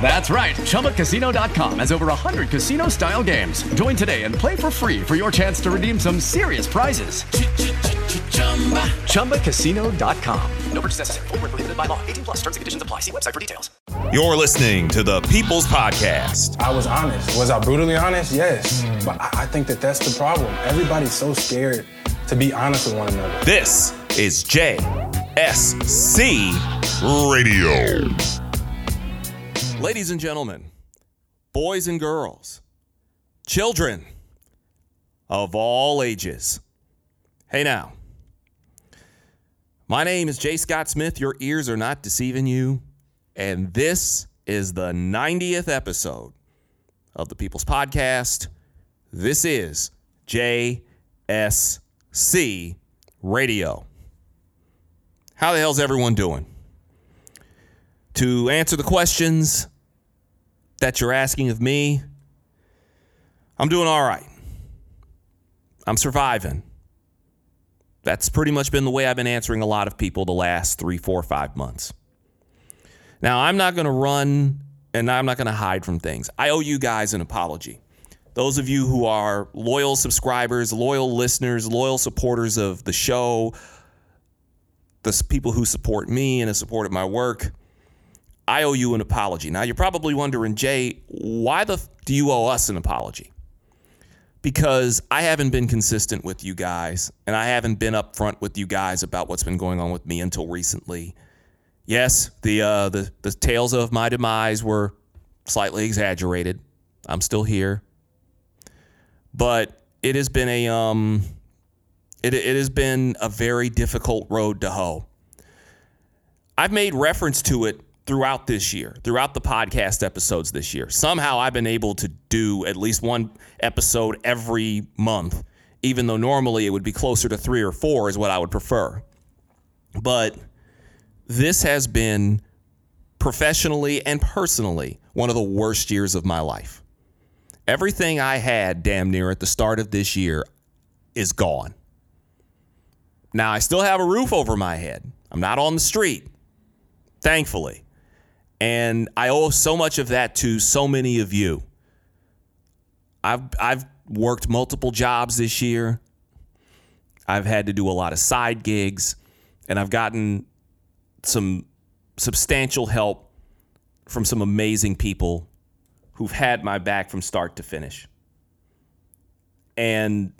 That's right. ChumbaCasino.com has over 100 casino style games. Join today and play for free for your chance to redeem some serious prizes. ChumbaCasino.com. No purchase necessary. Full prohibited by law. 18 plus terms and conditions apply. See website for details. You're listening to the People's Podcast. I was honest. Was I brutally honest? Yes. Mm. But I think that that's the problem. Everybody's so scared to be honest with one another. This is JSC Radio. Ladies and gentlemen, boys and girls, children of all ages. Hey now. My name is Jay Scott Smith. Your ears are not deceiving you. And this is the 90th episode of the People's Podcast. This is JSC Radio. How the hell's everyone doing? To answer the questions that you're asking of me, I'm doing all right. I'm surviving. That's pretty much been the way I've been answering a lot of people the last three, four, five months. Now, I'm not going to run and I'm not going to hide from things. I owe you guys an apology. Those of you who are loyal subscribers, loyal listeners, loyal supporters of the show, the people who support me and have supported my work, I owe you an apology. Now, you're probably wondering, Jay, why the do you owe us an apology? Because I haven't been consistent with you guys, and I haven't been upfront with you guys about what's been going on with me until recently. Yes, the uh, the the tales of my demise were slightly exaggerated. I'm still here, but it has been a um, it it has been a very difficult road to hoe. I've made reference to it throughout this year, throughout the podcast episodes this year. Somehow I've been able to do at least one episode every month, even though normally it would be closer to three or four, is what I would prefer. But this has been professionally and personally one of the worst years of my life. Everything I had damn near at the start of this year is gone. Now, I still have a roof over my head. I'm not on the street, thankfully. And I owe so much of that to so many of you. I've I've worked multiple jobs this year. I've had to do a lot of side gigs and I've gotten some substantial help from some amazing people who've had my back from start to finish. And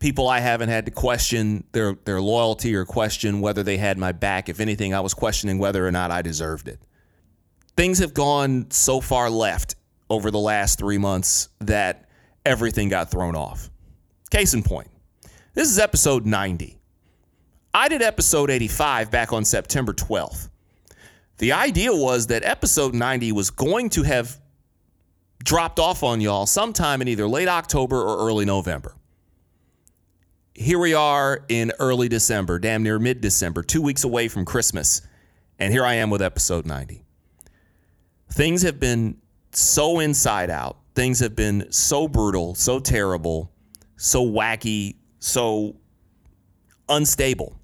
people I haven't had to question their their loyalty or question whether they had my back. If anything, I was questioning whether or not I deserved it things have gone so far left over the last three months that everything got thrown off. Case in point, this is episode 90. I did episode 85 back on September 12th. The idea was that episode 90 was going to have dropped off on y'all sometime in either late October or early November. Here we are in early December, damn near mid December, two weeks away from Christmas. And here I am with episode 90 things have been so inside out. Things have been so brutal, so terrible, so wacky, so unstable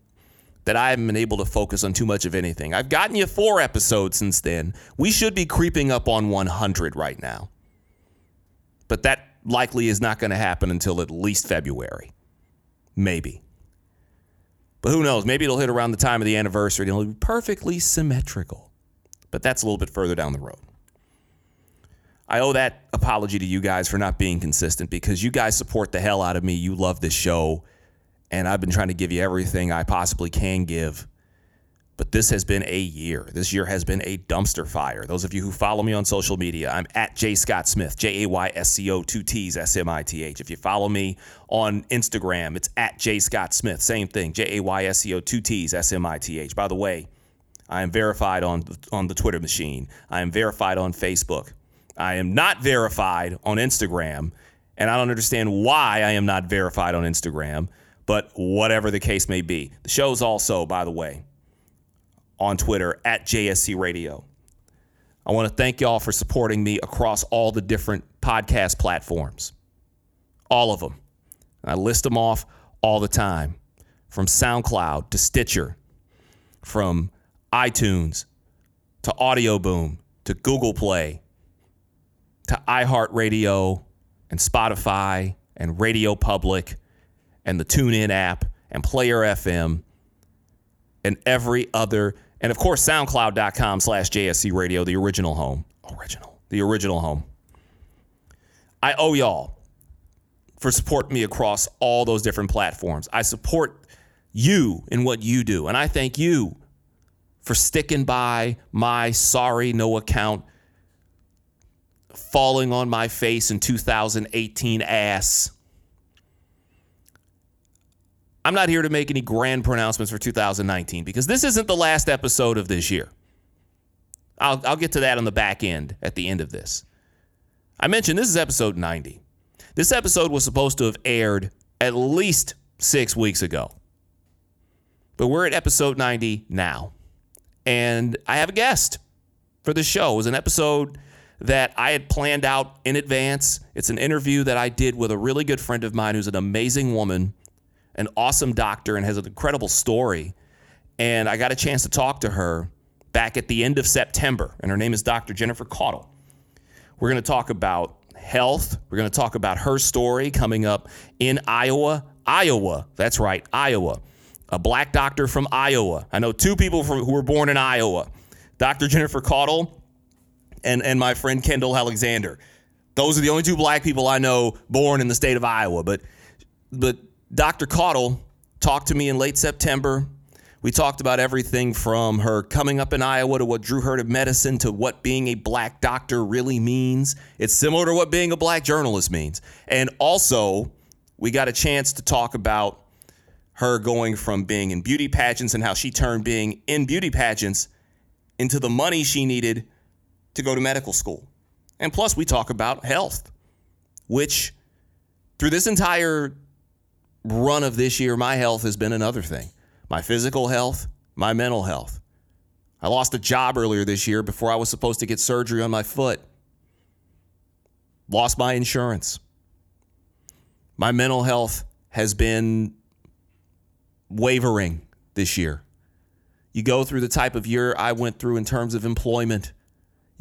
that I haven't been able to focus on too much of anything. I've gotten you four episodes since then. We should be creeping up on 100 right now. But that likely is not going to happen until at least February. Maybe. But who knows? Maybe it'll hit around the time of the anniversary and it'll be perfectly symmetrical but that's a little bit further down the road. I owe that apology to you guys for not being consistent because you guys support the hell out of me. You love this show, and I've been trying to give you everything I possibly can give. But this has been a year. This year has been a dumpster fire. Those of you who follow me on social media, I'm at J Scott Smith, J A Y S C O, two T's, S M I T H. If you follow me on Instagram, it's at J Scott Smith, same thing, J A Y S C O, two T's, S M I T H. By the way, I am verified on on the Twitter machine. I am verified on Facebook. I am not verified on Instagram, and I don't understand why I am not verified on Instagram, but whatever the case may be. The show's also, by the way, on Twitter at JSC Radio. I want to thank y'all for supporting me across all the different podcast platforms. All of them. I list them off all the time from SoundCloud to Stitcher, from iTunes to Audio Boom to Google Play to iHeartRadio and Spotify and Radio Public and the TuneIn app and Player FM and every other and of course soundcloud.com slash JSC radio, the original home. Original. The original home. I owe y'all for supporting me across all those different platforms. I support you in what you do. And I thank you for sticking by my sorry no account falling on my face in 2018 ass. I'm not here to make any grand pronouncements for 2019 because this isn't the last episode of this year. I'll, I'll get to that on the back end at the end of this. I mentioned this is episode 90. This episode was supposed to have aired at least six weeks ago. But we're at episode 90 now. And I have a guest for the show. It was an episode that I had planned out in advance. It's an interview that I did with a really good friend of mine who's an amazing woman, an awesome doctor, and has an incredible story. And I got a chance to talk to her back at the end of September. And her name is Dr. Jennifer Caudle. We're going to talk about health. We're going to talk about her story coming up in Iowa. Iowa. That's right, Iowa. A black doctor from Iowa. I know two people from, who were born in Iowa. Dr. Jennifer Caudle and, and my friend Kendall Alexander. Those are the only two black people I know born in the state of Iowa. But but Dr. Caudle talked to me in late September. We talked about everything from her coming up in Iowa to what drew her to medicine to what being a black doctor really means. It's similar to what being a black journalist means. And also, we got a chance to talk about her going from being in beauty pageants and how she turned being in beauty pageants into the money she needed to go to medical school. And plus, we talk about health, which through this entire run of this year, my health has been another thing my physical health, my mental health. I lost a job earlier this year before I was supposed to get surgery on my foot. Lost my insurance. My mental health has been wavering this year. You go through the type of year I went through in terms of employment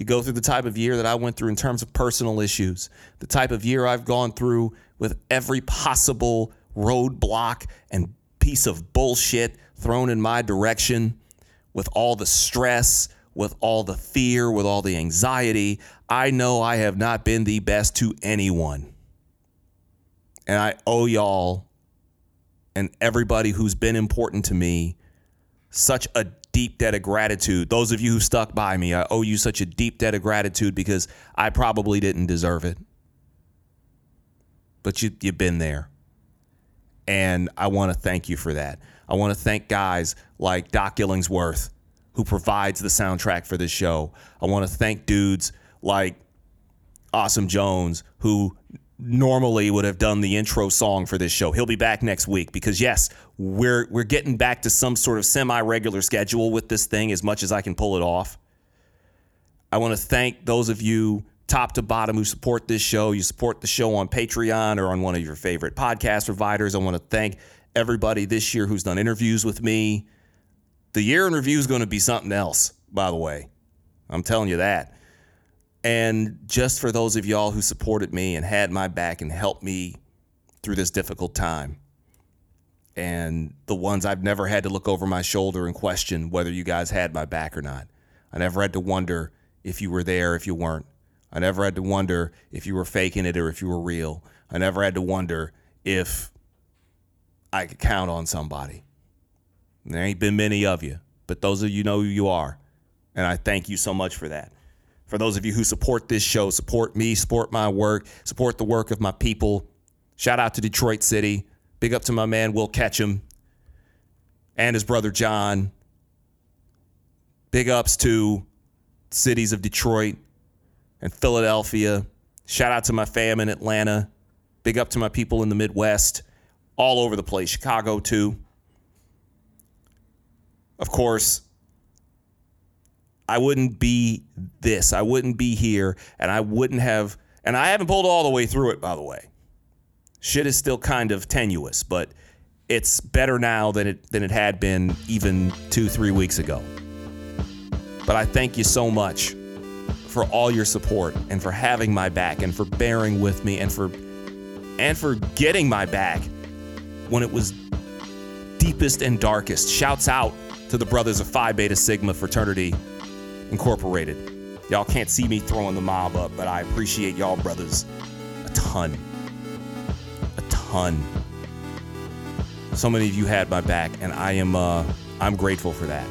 you go through the type of year that I went through in terms of personal issues, the type of year I've gone through with every possible roadblock and piece of bullshit thrown in my direction, with all the stress, with all the fear, with all the anxiety. I know I have not been the best to anyone. And I owe y'all and everybody who's been important to me such a deep debt of gratitude. Those of you who stuck by me, I owe you such a deep debt of gratitude because I probably didn't deserve it. But you, you've been there. And I want to thank you for that. I want to thank guys like Doc Illingsworth, who provides the soundtrack for this show. I want to thank dudes like Awesome Jones, who normally would have done the intro song for this show. He'll be back next week because yes, we're we're getting back to some sort of semi-regular schedule with this thing as much as I can pull it off. I want to thank those of you top to bottom who support this show. You support the show on Patreon or on one of your favorite podcast providers. I want to thank everybody this year who's done interviews with me. The year in review is going to be something else, by the way. I'm telling you that. And just for those of y'all who supported me and had my back and helped me through this difficult time, and the ones I've never had to look over my shoulder and question whether you guys had my back or not. I never had to wonder if you were there, if you weren't. I never had to wonder if you were faking it or if you were real. I never had to wonder if I could count on somebody. There ain't been many of you, but those of you know who you are. And I thank you so much for that for those of you who support this show, support me, support my work, support the work of my people. Shout out to Detroit City. Big up to my man Will Ketchum and his brother John. Big ups to cities of Detroit and Philadelphia. Shout out to my fam in Atlanta. Big up to my people in the Midwest, all over the place, Chicago too. Of course, I wouldn't be this. I wouldn't be here, and I wouldn't have. And I haven't pulled all the way through it, by the way. Shit is still kind of tenuous, but it's better now than it than it had been even two, three weeks ago. But I thank you so much for all your support and for having my back and for bearing with me and for and for getting my back when it was deepest and darkest. Shouts out to the brothers of Phi Beta Sigma Fraternity Incorporated. Y'all can't see me throwing the mob up, but I appreciate y'all brothers a ton. A ton. So many of you had my back, and I am uh, I'm grateful for that.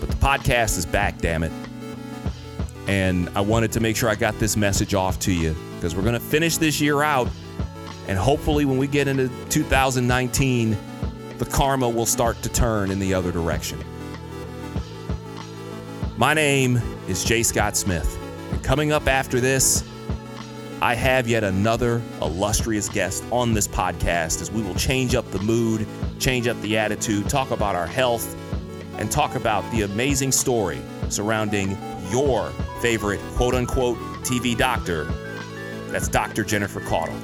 But the podcast is back, damn it. And I wanted to make sure I got this message off to you because we're gonna finish this year out, and hopefully when we get into 2019, the karma will start to turn in the other direction. My name is Jay Scott Smith, and coming up after this, I have yet another illustrious guest on this podcast as we will change up the mood, change up the attitude, talk about our health, and talk about the amazing story surrounding your favorite quote unquote TV doctor. That's Dr. Jennifer Caudle.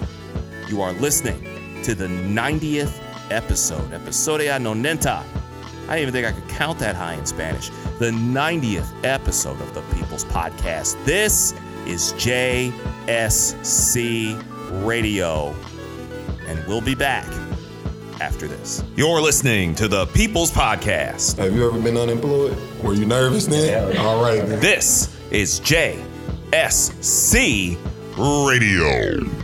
You are listening to the 90th episode, Episodia Nonenta. I didn't even think I could count that high in Spanish. The 90th episode of the People's Podcast. This is JSC Radio. And we'll be back after this. You're listening to the People's Podcast. Have you ever been unemployed? Were you nervous then? All right. Then. This is JSC Radio.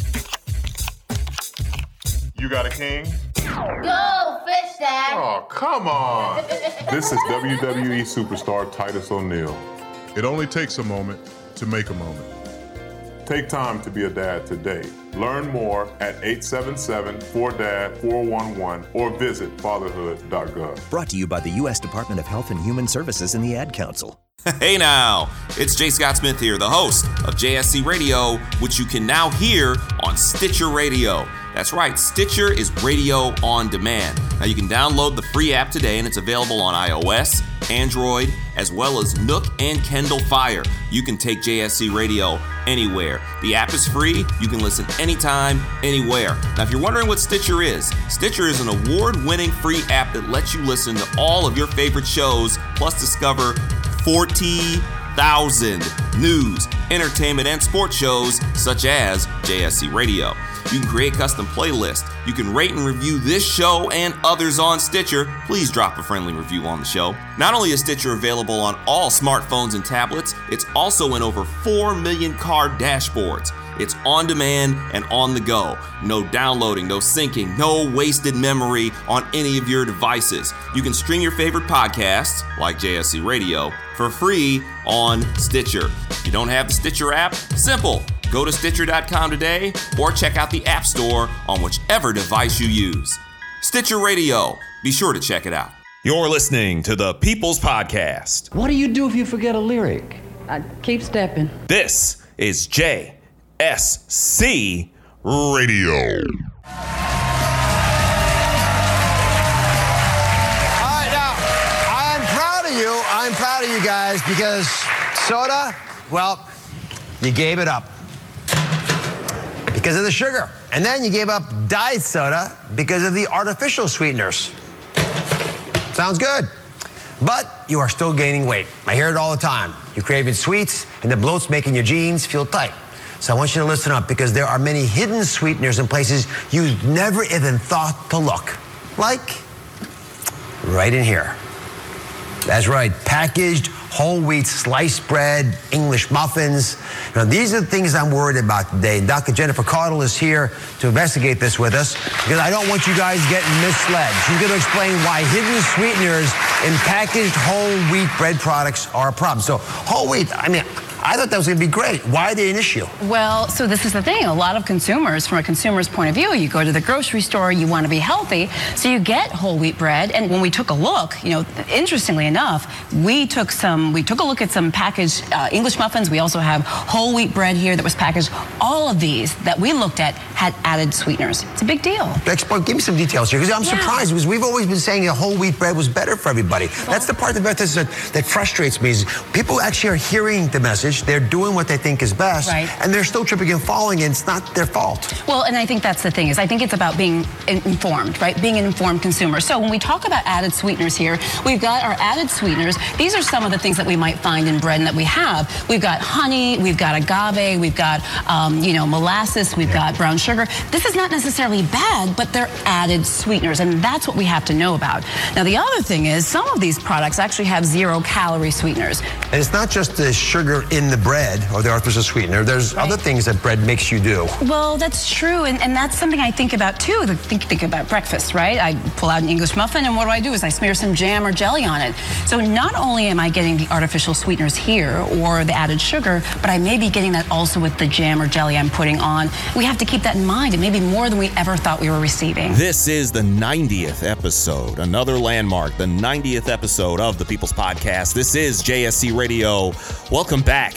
You got a king? Go, fish dad. Oh, come on. this is WWE superstar Titus O'Neil. It only takes a moment to make a moment. Take time to be a dad today. Learn more at 877-4DAD-411 or visit fatherhood.gov. Brought to you by the U.S. Department of Health and Human Services and the Ad Council. Hey now, it's Jay Scott Smith here, the host of JSC Radio, which you can now hear on Stitcher Radio. That's right, Stitcher is radio on demand. Now you can download the free app today and it's available on iOS, Android, as well as Nook and Kindle Fire. You can take JSC Radio anywhere. The app is free, you can listen anytime, anywhere. Now, if you're wondering what Stitcher is, Stitcher is an award winning free app that lets you listen to all of your favorite shows, plus discover 40,000 news, entertainment, and sports shows such as JSC Radio. You can create custom playlists. You can rate and review this show and others on Stitcher. Please drop a friendly review on the show. Not only is Stitcher available on all smartphones and tablets, it's also in over 4 million car dashboards. It's on demand and on the go. No downloading, no syncing, no wasted memory on any of your devices. You can stream your favorite podcasts, like JSC Radio, for free on Stitcher. If you don't have the Stitcher app, simple. Go to Stitcher.com today or check out the App Store on whichever device you use. Stitcher Radio. Be sure to check it out. You're listening to the People's Podcast. What do you do if you forget a lyric? I keep stepping. This is JSC Radio. All right, now, I'm proud of you. I'm proud of you guys because soda, well, you gave it up because of the sugar. And then you gave up diet soda because of the artificial sweeteners. Sounds good. But you are still gaining weight. I hear it all the time. You're craving sweets, and the bloat's making your jeans feel tight. So I want you to listen up because there are many hidden sweeteners in places you've never even thought to look. Like right in here. That's right, packaged whole wheat sliced bread, English muffins. Now, these are the things I'm worried about today. Dr. Jennifer Caudle is here to investigate this with us because I don't want you guys getting misled. She's going to explain why hidden sweeteners in packaged whole wheat bread products are a problem. So, whole wheat, I mean, I thought that was going to be great. Why are they an issue? Well, so this is the thing. A lot of consumers, from a consumer's point of view, you go to the grocery store, you want to be healthy, so you get whole wheat bread. And when we took a look, you know, interestingly enough, we took some, we took a look at some packaged uh, English muffins. We also have whole wheat bread here that was packaged. All of these that we looked at had added sweeteners. It's a big deal. Explain, give me some details here because I'm Yeah. surprised because we've always been saying that whole wheat bread was better for everybody. That's the part about this that, that frustrates me is people actually are hearing the message, they're doing what they think is best, Right. and they're still tripping and falling, and it's not their fault. Well, and I think that's the thing is I think it's about being informed, right? Being an informed consumer. So when we talk about added sweeteners here, we've got our added sweeteners. These are some of the things that we might find in bread and that we have. We've got honey, we've got agave, we've got um, you know molasses, we've got brown sugar. This is not necessarily bad, but they're added sweeteners, and that's what we have to know about. Now the other thing is some of these products actually have zero calorie sweeteners. And it's not just the sugar in the bread or the artificial sweetener, there's other things that bread makes you do. Well, that's true, and, and that's something I think about too. The, think, think about breakfast, right? I pull out an English muffin, and what do I do? Is I smear some jam or jelly on it. So not only am I getting the artificial sweeteners here or the added sugar, but I may be getting that also with the jam or jelly I'm putting on. We have to keep that in mind. It may be more than we ever thought we were receiving. This is the 90th episode, another landmark, the 90th episode of the People's Podcast. This is JSC Radio. Welcome back.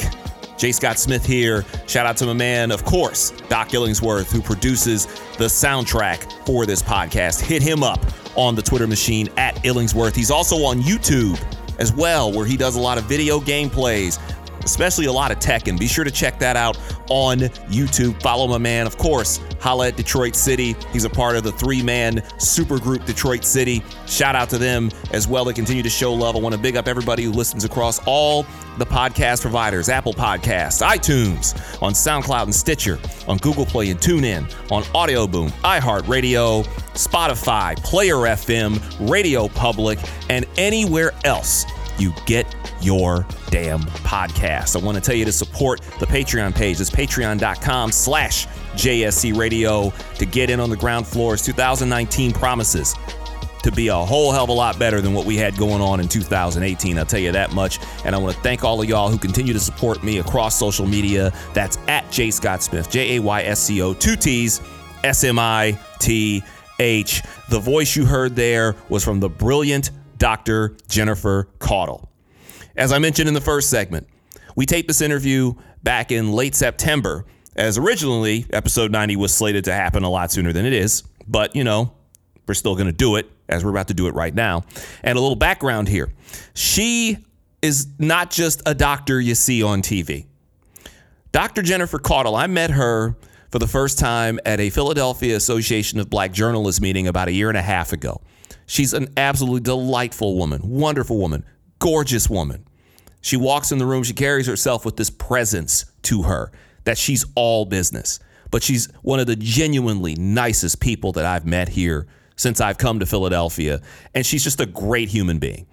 J. Scott Smith here. Shout out to my man, of course, Doc Illingsworth, who produces the soundtrack for this podcast. Hit him up on the Twitter machine at Illingsworth. He's also on YouTube as well, where he does a lot of video gameplays, especially a lot of tech. And Be sure to check that out on YouTube. Follow my man, of course, holla at Detroit City. He's a part of the three man supergroup Detroit City. Shout out to them as well. They continue to show love. I want to big up everybody who listens across all the podcast providers Apple Podcasts, iTunes, on SoundCloud and Stitcher, on Google Play and TuneIn, on Audio Boom, iHeartRadio, Spotify, Player FM, Radio Public, and anywhere else you get your damn podcast. I want to tell you to support the Patreon page. It's patreon.com slash JSC Radio to get in on the ground floors. 2019 promises to be a whole hell of a lot better than what we had going on in 2018. I'll tell you that much. And I want to thank all of y'all who continue to support me across social media. That's at J. Scott Smith, J A Y S C O, two T's, S M I T H. The voice you heard there was from the brilliant Dr. Jennifer Caudle. As I mentioned in the first segment, we taped this interview back in late September, as originally episode 90 was slated to happen a lot sooner than it is. But, you know, we're still going to do it as we're about to do it right now. And a little background here she is not just a doctor you see on TV. Dr. Jennifer Caudle, I met her for the first time at a Philadelphia Association of Black Journalists meeting about a year and a half ago. She's an absolutely delightful woman, wonderful woman, gorgeous woman. She walks in the room, she carries herself with this presence to her that she's all business. But she's one of the genuinely nicest people that I've met here since I've come to Philadelphia. And she's just a great human being.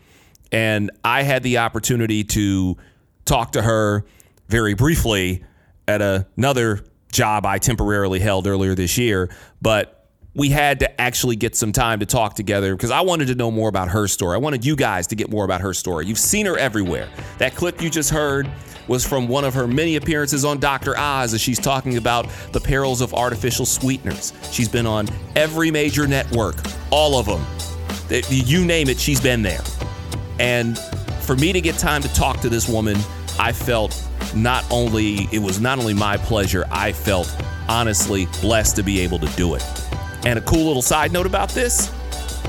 And I had the opportunity to talk to her very briefly at another job I temporarily held earlier this year. But we had to actually get some time to talk together because I wanted to know more about her story. I wanted you guys to get more about her story. You've seen her everywhere. That clip you just heard was from one of her many appearances on Dr. Oz as she's talking about the perils of artificial sweeteners. She's been on every major network, all of them. You name it, she's been there. And for me to get time to talk to this woman, I felt not only, it was not only my pleasure, I felt honestly blessed to be able to do it. And a cool little side note about this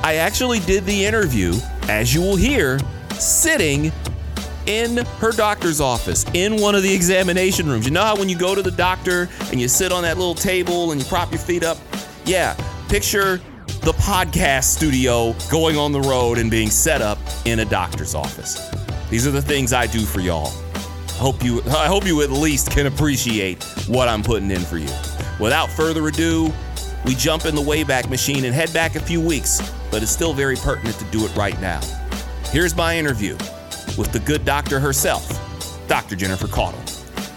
I actually did the interview, as you will hear, sitting in her doctor's office, in one of the examination rooms. You know how when you go to the doctor and you sit on that little table and you prop your feet up? Yeah, picture the podcast studio going on the road and being set up in a doctor's office. These are the things I do for y'all. Hope you I hope you at least can appreciate what I'm putting in for you. Without further ado, we jump in the Wayback Machine and head back a few weeks, but it's still very pertinent to do it right now. Here's my interview with the good doctor herself, Dr. Jennifer Caudle.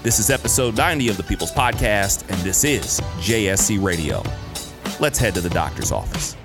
This is episode 90 of the People's Podcast, and this is JSC Radio. Let's head to the doctor's office.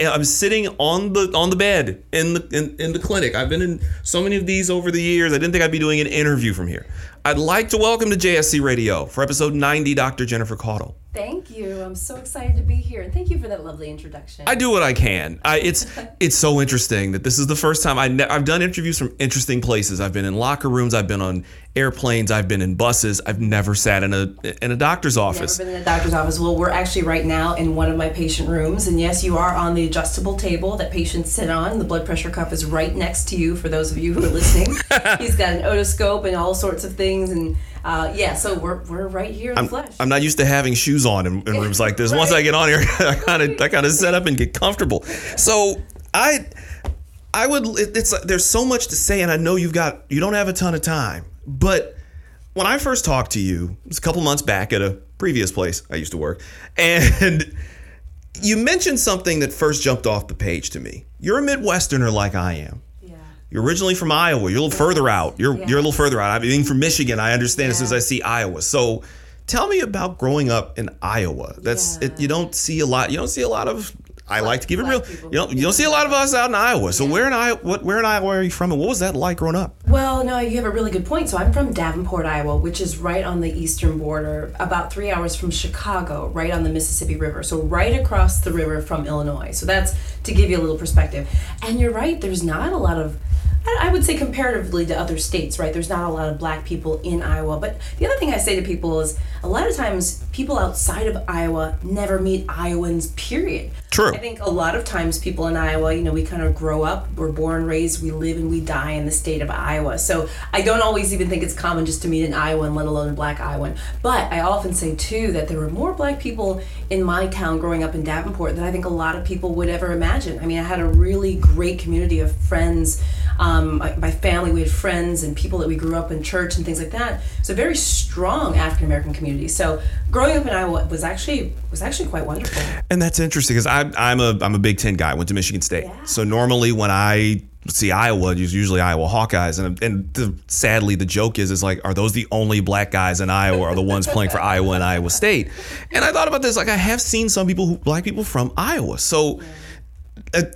I'm sitting on the on the bed in the in, in the clinic. I've been in so many of these over the years. I didn't think I'd be doing an interview from here. I'd like to welcome to JSC Radio for episode 90, Dr. Jennifer Caudle. Thank you. I'm so excited to be here, and thank you for that lovely introduction. I do what I can. I, it's it's so interesting that this is the first time I ne- I've done interviews from interesting places. I've been in locker rooms. I've been on airplanes. I've been in buses. I've never sat in a in a doctor's office. Never been in a doctor's office. Well, we're actually right now in one of my patient rooms, and yes, you are on the adjustable table that patients sit on. The blood pressure cuff is right next to you. For those of you who are listening, he's got an otoscope and all sorts of things, and uh, yeah, so we're, we're right here in I'm, the flesh. I'm not used to having shoes on in, in rooms like this. Once I get on here, I kind of I kind of set up and get comfortable. So I I would it, it's there's so much to say, and I know you've got you don't have a ton of time, but when I first talked to you, it was a couple months back at a previous place I used to work, and you mentioned something that first jumped off the page to me. You're a Midwesterner like I am. You're originally from Iowa. You're a little further out. You're you're a little further out. I mean, being from Michigan, I understand as soon as I see Iowa. So, tell me about growing up in Iowa. That's it, you don't see a lot. You don't see a lot of. I like to keep it real. You don't you don't see a lot of us out in Iowa. So where in Iowa? What where in Iowa are you from, and what was that like growing up? Well, no, you have a really good point. So I'm from Davenport, Iowa, which is right on the eastern border, about three hours from Chicago, right on the Mississippi River. So right across the river from Illinois. So that's to give you a little perspective. And you're right. There's not a lot of I would say comparatively to other states, right? There's not a lot of black people in Iowa. But the other thing I say to people is a lot of times people outside of Iowa never meet Iowans, period. True. I think a lot of times people in Iowa, you know, we kind of grow up, we're born, raised, we live, and we die in the state of Iowa. So I don't always even think it's common just to meet an Iowan, let alone a black Iowan. But I often say too that there were more black people in my town growing up in Davenport than I think a lot of people would ever imagine. I mean, I had a really great community of friends. Um, my, my, family, we had friends and people that we grew up in church and things like that. It's a very strong African American community. So growing up in Iowa was actually was actually quite wonderful. And that's interesting because I'm I'm a I'm a Big Ten guy. I went to Michigan State. Yeah. So normally when I see Iowa, it's usually Iowa Hawkeyes, and and the, sadly the joke is is like, are those the only black guys in Iowa? Are the ones playing for Iowa and Iowa State? And I thought about this. Like I have seen some people, who, black people from Iowa. So. Yeah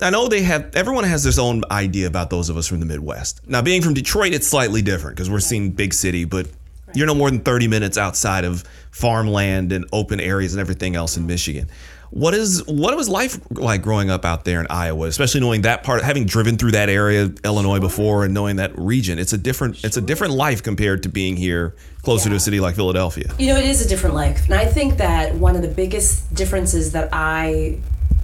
I know they have everyone has their own idea about those of us from the Midwest. Now, being from Detroit, it's slightly different because we're seeing big city, but you're no more than 30 minutes outside of farmland and open areas and everything else in Michigan. What is what was life like growing up out there in Iowa, especially knowing that part, having driven through that area, Illinois before, and knowing that region? It's a different it's a different life compared to being here closer yeah. to a city like Philadelphia. You know, it is a different life, and I think that one of the biggest differences that I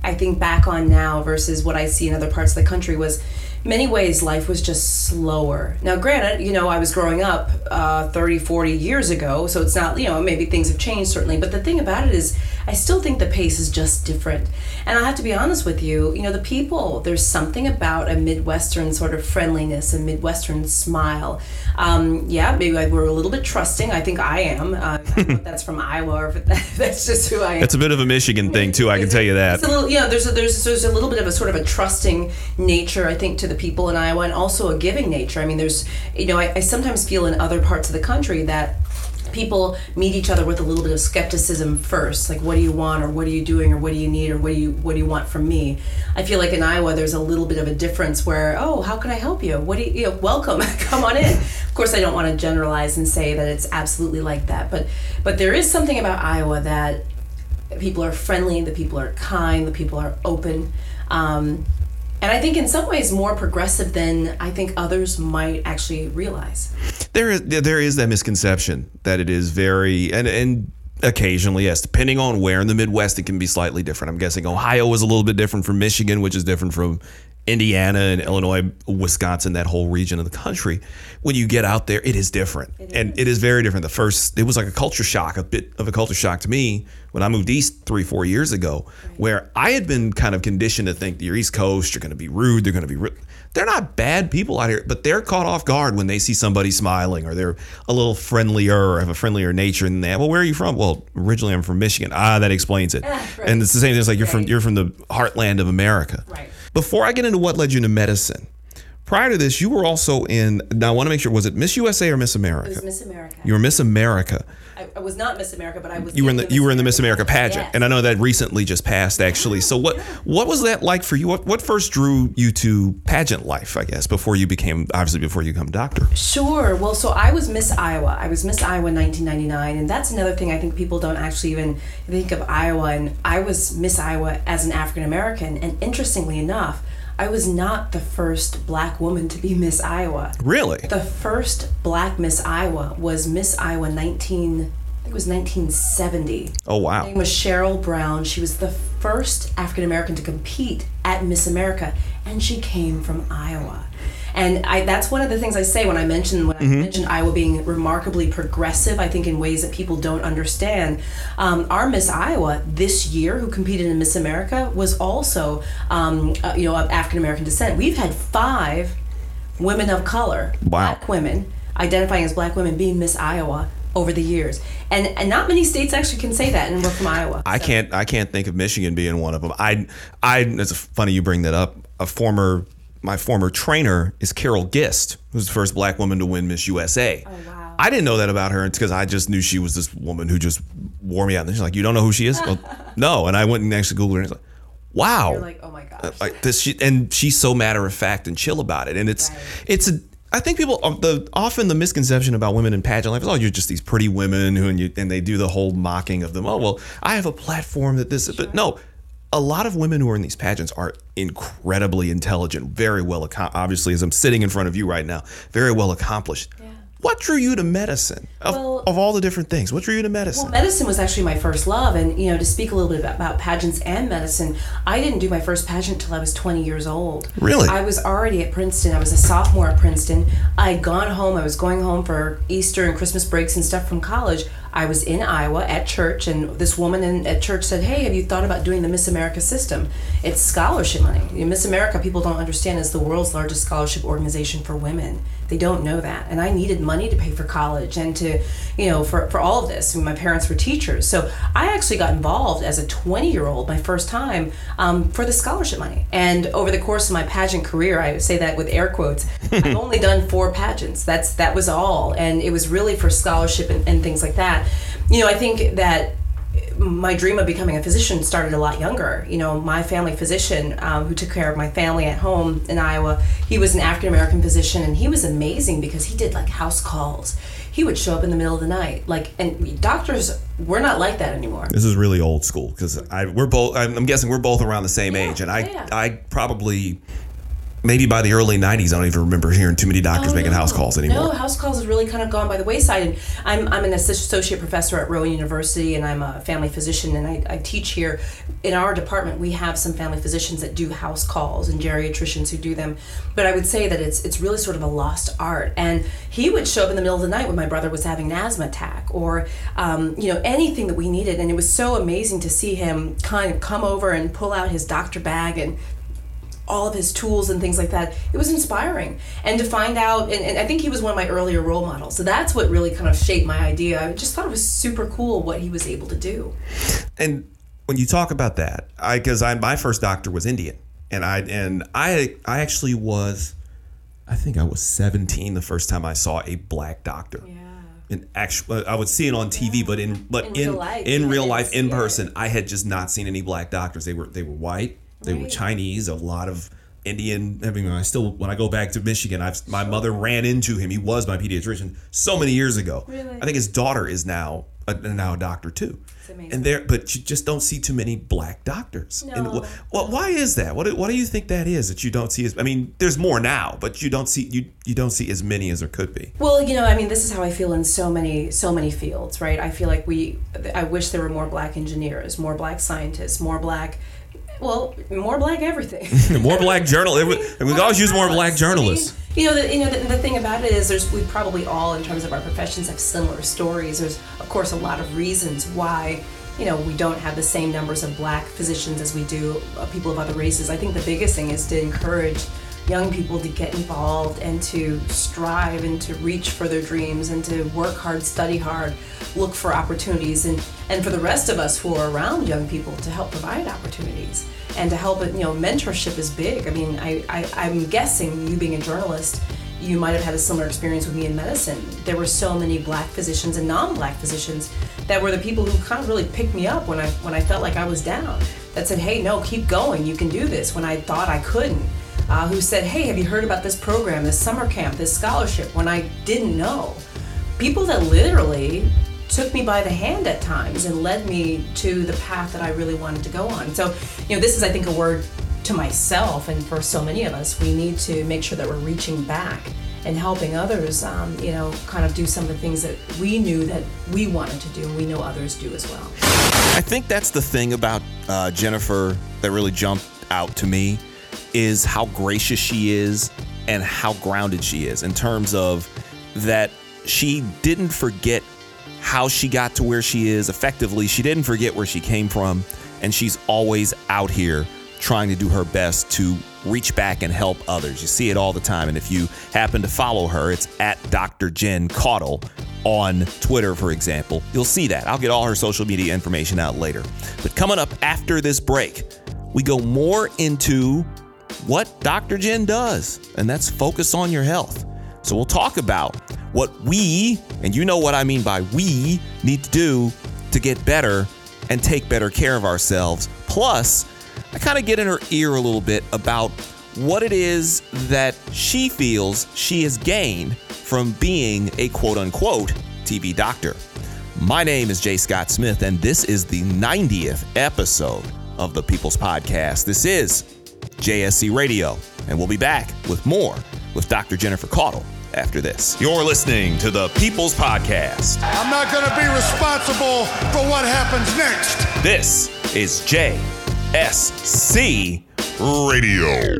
I think back on now versus what I see in other parts of the country was many ways life was just slower. Now, granted, you know, I was growing up uh, 30, 40 years ago, so it's not, you know, maybe things have changed certainly, but the thing about it is, I still think the pace is just different. And I have to be honest with you, you know, the people, there's something about a Midwestern sort of friendliness, a Midwestern smile. Um, yeah, maybe we're a little bit trusting. I think I am. Uh, I that's from Iowa or if that's just who I am. It's a bit of a Michigan thing, too, I can tell you that. It's a little, yeah, there's a, there's, there's a little bit of a sort of a trusting nature, I think, to the the people in Iowa and also a giving nature. I mean, there's, you know, I, I sometimes feel in other parts of the country that people meet each other with a little bit of skepticism first like what do you want? or what are you doing? or what do you need? or what do you what do you want from me? I feel like in iowa there's a little bit of a difference where oh how can i help you? What do you, you know welcome come on in. Of course i don't want to generalize and say that it's absolutely like that but but there is something about iowa that people are friendly the people are kind the people are open um, and I think in some ways more progressive than I think others might actually realize. There is there is that misconception that it is very and and Occasionally, yes. Depending on where in the Midwest, it can be slightly different. I'm guessing Ohio is a little bit different from Michigan, which is different from Indiana and Illinois, Wisconsin, that whole region of the country. When you get out there, it is different. and it is very different. The first, it was like a culture shock, a bit of a culture shock to me when I moved east three, four years ago, where I had been kind of conditioned to think you're East Coast, you're going to be rude, they're going to be rude. They're not bad people out here, but they're caught off guard when they see somebody smiling or they're a little friendlier or have a friendlier nature than that. Well, where are you from? Well, originally I'm from Michigan. Ah, that explains it. And it's the same thing. It's like you're from you're from the heartland of America. Right. Before I get into what led you into medicine, prior to this, you were also in. Now I want to make sure was it Miss USA or Miss America? It was Miss America. You were Miss America. I, I was not Miss America, but I was. You were in in the you were in the Miss America pageant, Yes. and I know that recently just passed actually. So what what was that like for you? What what first drew you to pageant life? I guess before you became obviously before you become doctor. Sure. Well, so I was Miss Iowa. I was Miss Iowa in 1999, and that's another thing I think people don't actually even think of Iowa. And I was Miss Iowa as an African American, and interestingly enough, I was not the first black woman to be Miss Iowa. Really? The first black Miss Iowa was Miss Iowa 19. I think it was 1970. Oh wow! Her name was Cheryl Browne. She was the first African American to compete at Miss America, and she came from Iowa. And I, that's one of the things I say when I mention when I Mhm. mentioned Iowa being remarkably progressive. I think in ways that people don't understand. Um, our Miss Iowa this year, who competed in Miss America, was also um, uh, you know of African American descent. We've had five women of color, black women identifying as black women, being Miss Iowa over the years, and and not many states actually can say that, and we're from Iowa. I can't I can't think of Michigan being one of them. I I it's funny you bring that up. A former my former trainer is Carol Gist, who's the first black woman to win Miss USA. Oh wow. I didn't know that about her because I just knew she was this woman who just wore me out. And she's like, "You don't know who she is?" well, no. And I went and actually googled her and it's like, "Wow." You're like, oh my god. like this she, and she's so matter of fact and chill about it and it's it's a I think people uh, the often the misconception about women in pageant life is oh you're just these pretty women who and you and they do the whole mocking of them oh well I have a platform that this but no a lot of women who are in these pageants are incredibly intelligent very well accom- obviously as I'm sitting in front of you right now very well accomplished what drew you to medicine of, Well- of all the different things what drew you to medicine Well, medicine was actually my first love, and you know, to speak a little bit about, about pageants and medicine, I didn't do my first pageant till I was 20 years old. Really? I was already at Princeton. I was a sophomore at Princeton. I had gone home. I was going home for Easter and Christmas breaks and stuff from college. I was in Iowa at church, and this woman in, at church said, "Hey, have you thought about doing the Miss America system? It's scholarship money. You know, Miss America, people don't understand, is the world's largest scholarship organization for women. They don't know that, and I needed money to pay for college and to, you know, for for all of this. I mean, my parents were teachers, so I actually got involved as a 20 year old, my first time, um, for the scholarship money. And over the course of my pageant career, I say that with air quotes, I've only done four pageants. That's that was all, and it was really for scholarship and, and things like that. You know, I think that my dream of becoming a physician started a lot younger. You know, my family physician um, who took care of my family at home in Iowa, he was an African American physician, and he was amazing because he did like house calls. He would show up in the middle of the night, like, and doctors we're not like that anymore. This is really old school because I we're both. I'm I'm guessing we're both around the same age, and I I probably maybe by the early '90s I don't even remember hearing too many doctors making house calls anymore. No, house calls has really kind of gone by the wayside. And I'm, I'm an associate professor at Rowan University, and I'm a family physician, and I, I teach here. In our department, we have some family physicians that do house calls and geriatricians who do them. But I would say that it's it's really sort of a lost art. And he would show up in the middle of the night when my brother was having an asthma attack, or um, you know anything that we needed. And it was so amazing to see him kind of come over and pull out his doctor bag and all of his tools and things like that. It was inspiring. And to find out, and, and I think he was one of my earlier role models. So that's what really kind of shaped my idea. I just thought it was super cool what he was able to do. And when you talk about that, I because I my first doctor was Indian, and I and I I actually was, I think I was 17 the first time I saw a black doctor. Yeah. In actual, uh, I would see it on TV, but in but In in real life, in real life in person, I had just not seen any black doctors. They were they were white, they were Chinese, a lot of Indian. I mean, I still when I go back to Michigan, I've my mother ran into him. He was my pediatrician so many years ago. Really? I think his daughter is now a, now a doctor too. And there, but you just don't see too many black doctors. No. And wh- wh- why is that? What, do- what do you think that is that you don't see as? I mean, there's more now, but you don't see you you don't see as many as there could be. Well, you know, I mean, this is how I feel in so many, so many fields, right? I feel like we, I wish there were more black engineers, more black scientists, more black, well, more black everything. more black journal. It, we could always use more black journalists. You know, the, you know, the, the thing about it is, there's we probably all, in terms of our professions, have similar stories. There's, of course, a lot of reasons why, you know, we don't have the same numbers of black physicians as we do uh, people of other races. I think the biggest thing is to encourage young people to get involved and to strive and to reach for their dreams and to work hard, study hard, look for opportunities, and and for the rest of us who are around young people to help provide opportunities and to help. You know, mentorship is big. I mean, I, I I'm guessing you being a journalist. You might have had a similar experience with me in medicine. There were so many black physicians and non-black physicians that were the people who kind of really picked me up when I when I felt like I was down. That said, "Hey, no, keep going. You can do this." When I thought I couldn't, uh, who said, "Hey, have you heard about this program, this summer camp, this scholarship?" When I didn't know, people that literally took me by the hand at times and led me to the path that I really wanted to go on. So, you know, this is, I think, a word to myself and for so many of us. We need to make sure that we're reaching back and helping others, um, you know, kind of do some of the things that we knew that we wanted to do and we know others do as well. I think that's the thing about uh, Jennifer that really jumped out to me is how gracious she is and how grounded she is in terms of that she didn't forget how she got to where she is effectively. She didn't forget where she came from, and she's always out here trying to do her best to reach back and help others. You see it all the time. And if you happen to follow her, it's at Dr. Jen Caudle on Twitter, for example. You'll see that. I'll get all her social media information out later. But coming up after this break, we go more into what Dr. Jen does, and that's focus on your health. So we'll talk about what we, and you know what I mean by we, need to do to get better and take better care of ourselves. Plus, I kind of get in her ear a little bit about what it is that she feels she has gained from being a quote unquote TV doctor. My name is Jay Scott Smith, and this is the 90th episode of the People's Podcast. This is JSC Radio, and we'll be back with more with Dr. Jennifer Caudle after this. You're listening to the People's Podcast. I'm not going to be responsible for what happens next. This is JSC Radio.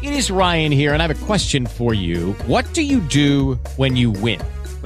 It is Ryan here, and I have a question for you. What do you do when you win?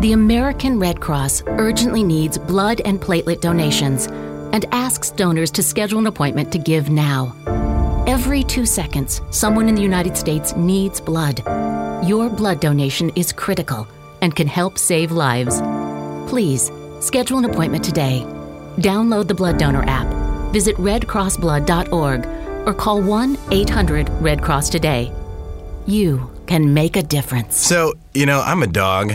The American Red Cross urgently needs blood and platelet donations and asks donors to schedule an appointment to give now. Every two seconds, someone in the United States needs blood. Your blood donation is critical and can help save lives. Please schedule an appointment today. Download the Blood Donor app, visit redcrossblood.org, or call 1 800 Red Cross today. You can make a difference. So, you know, I'm a dog,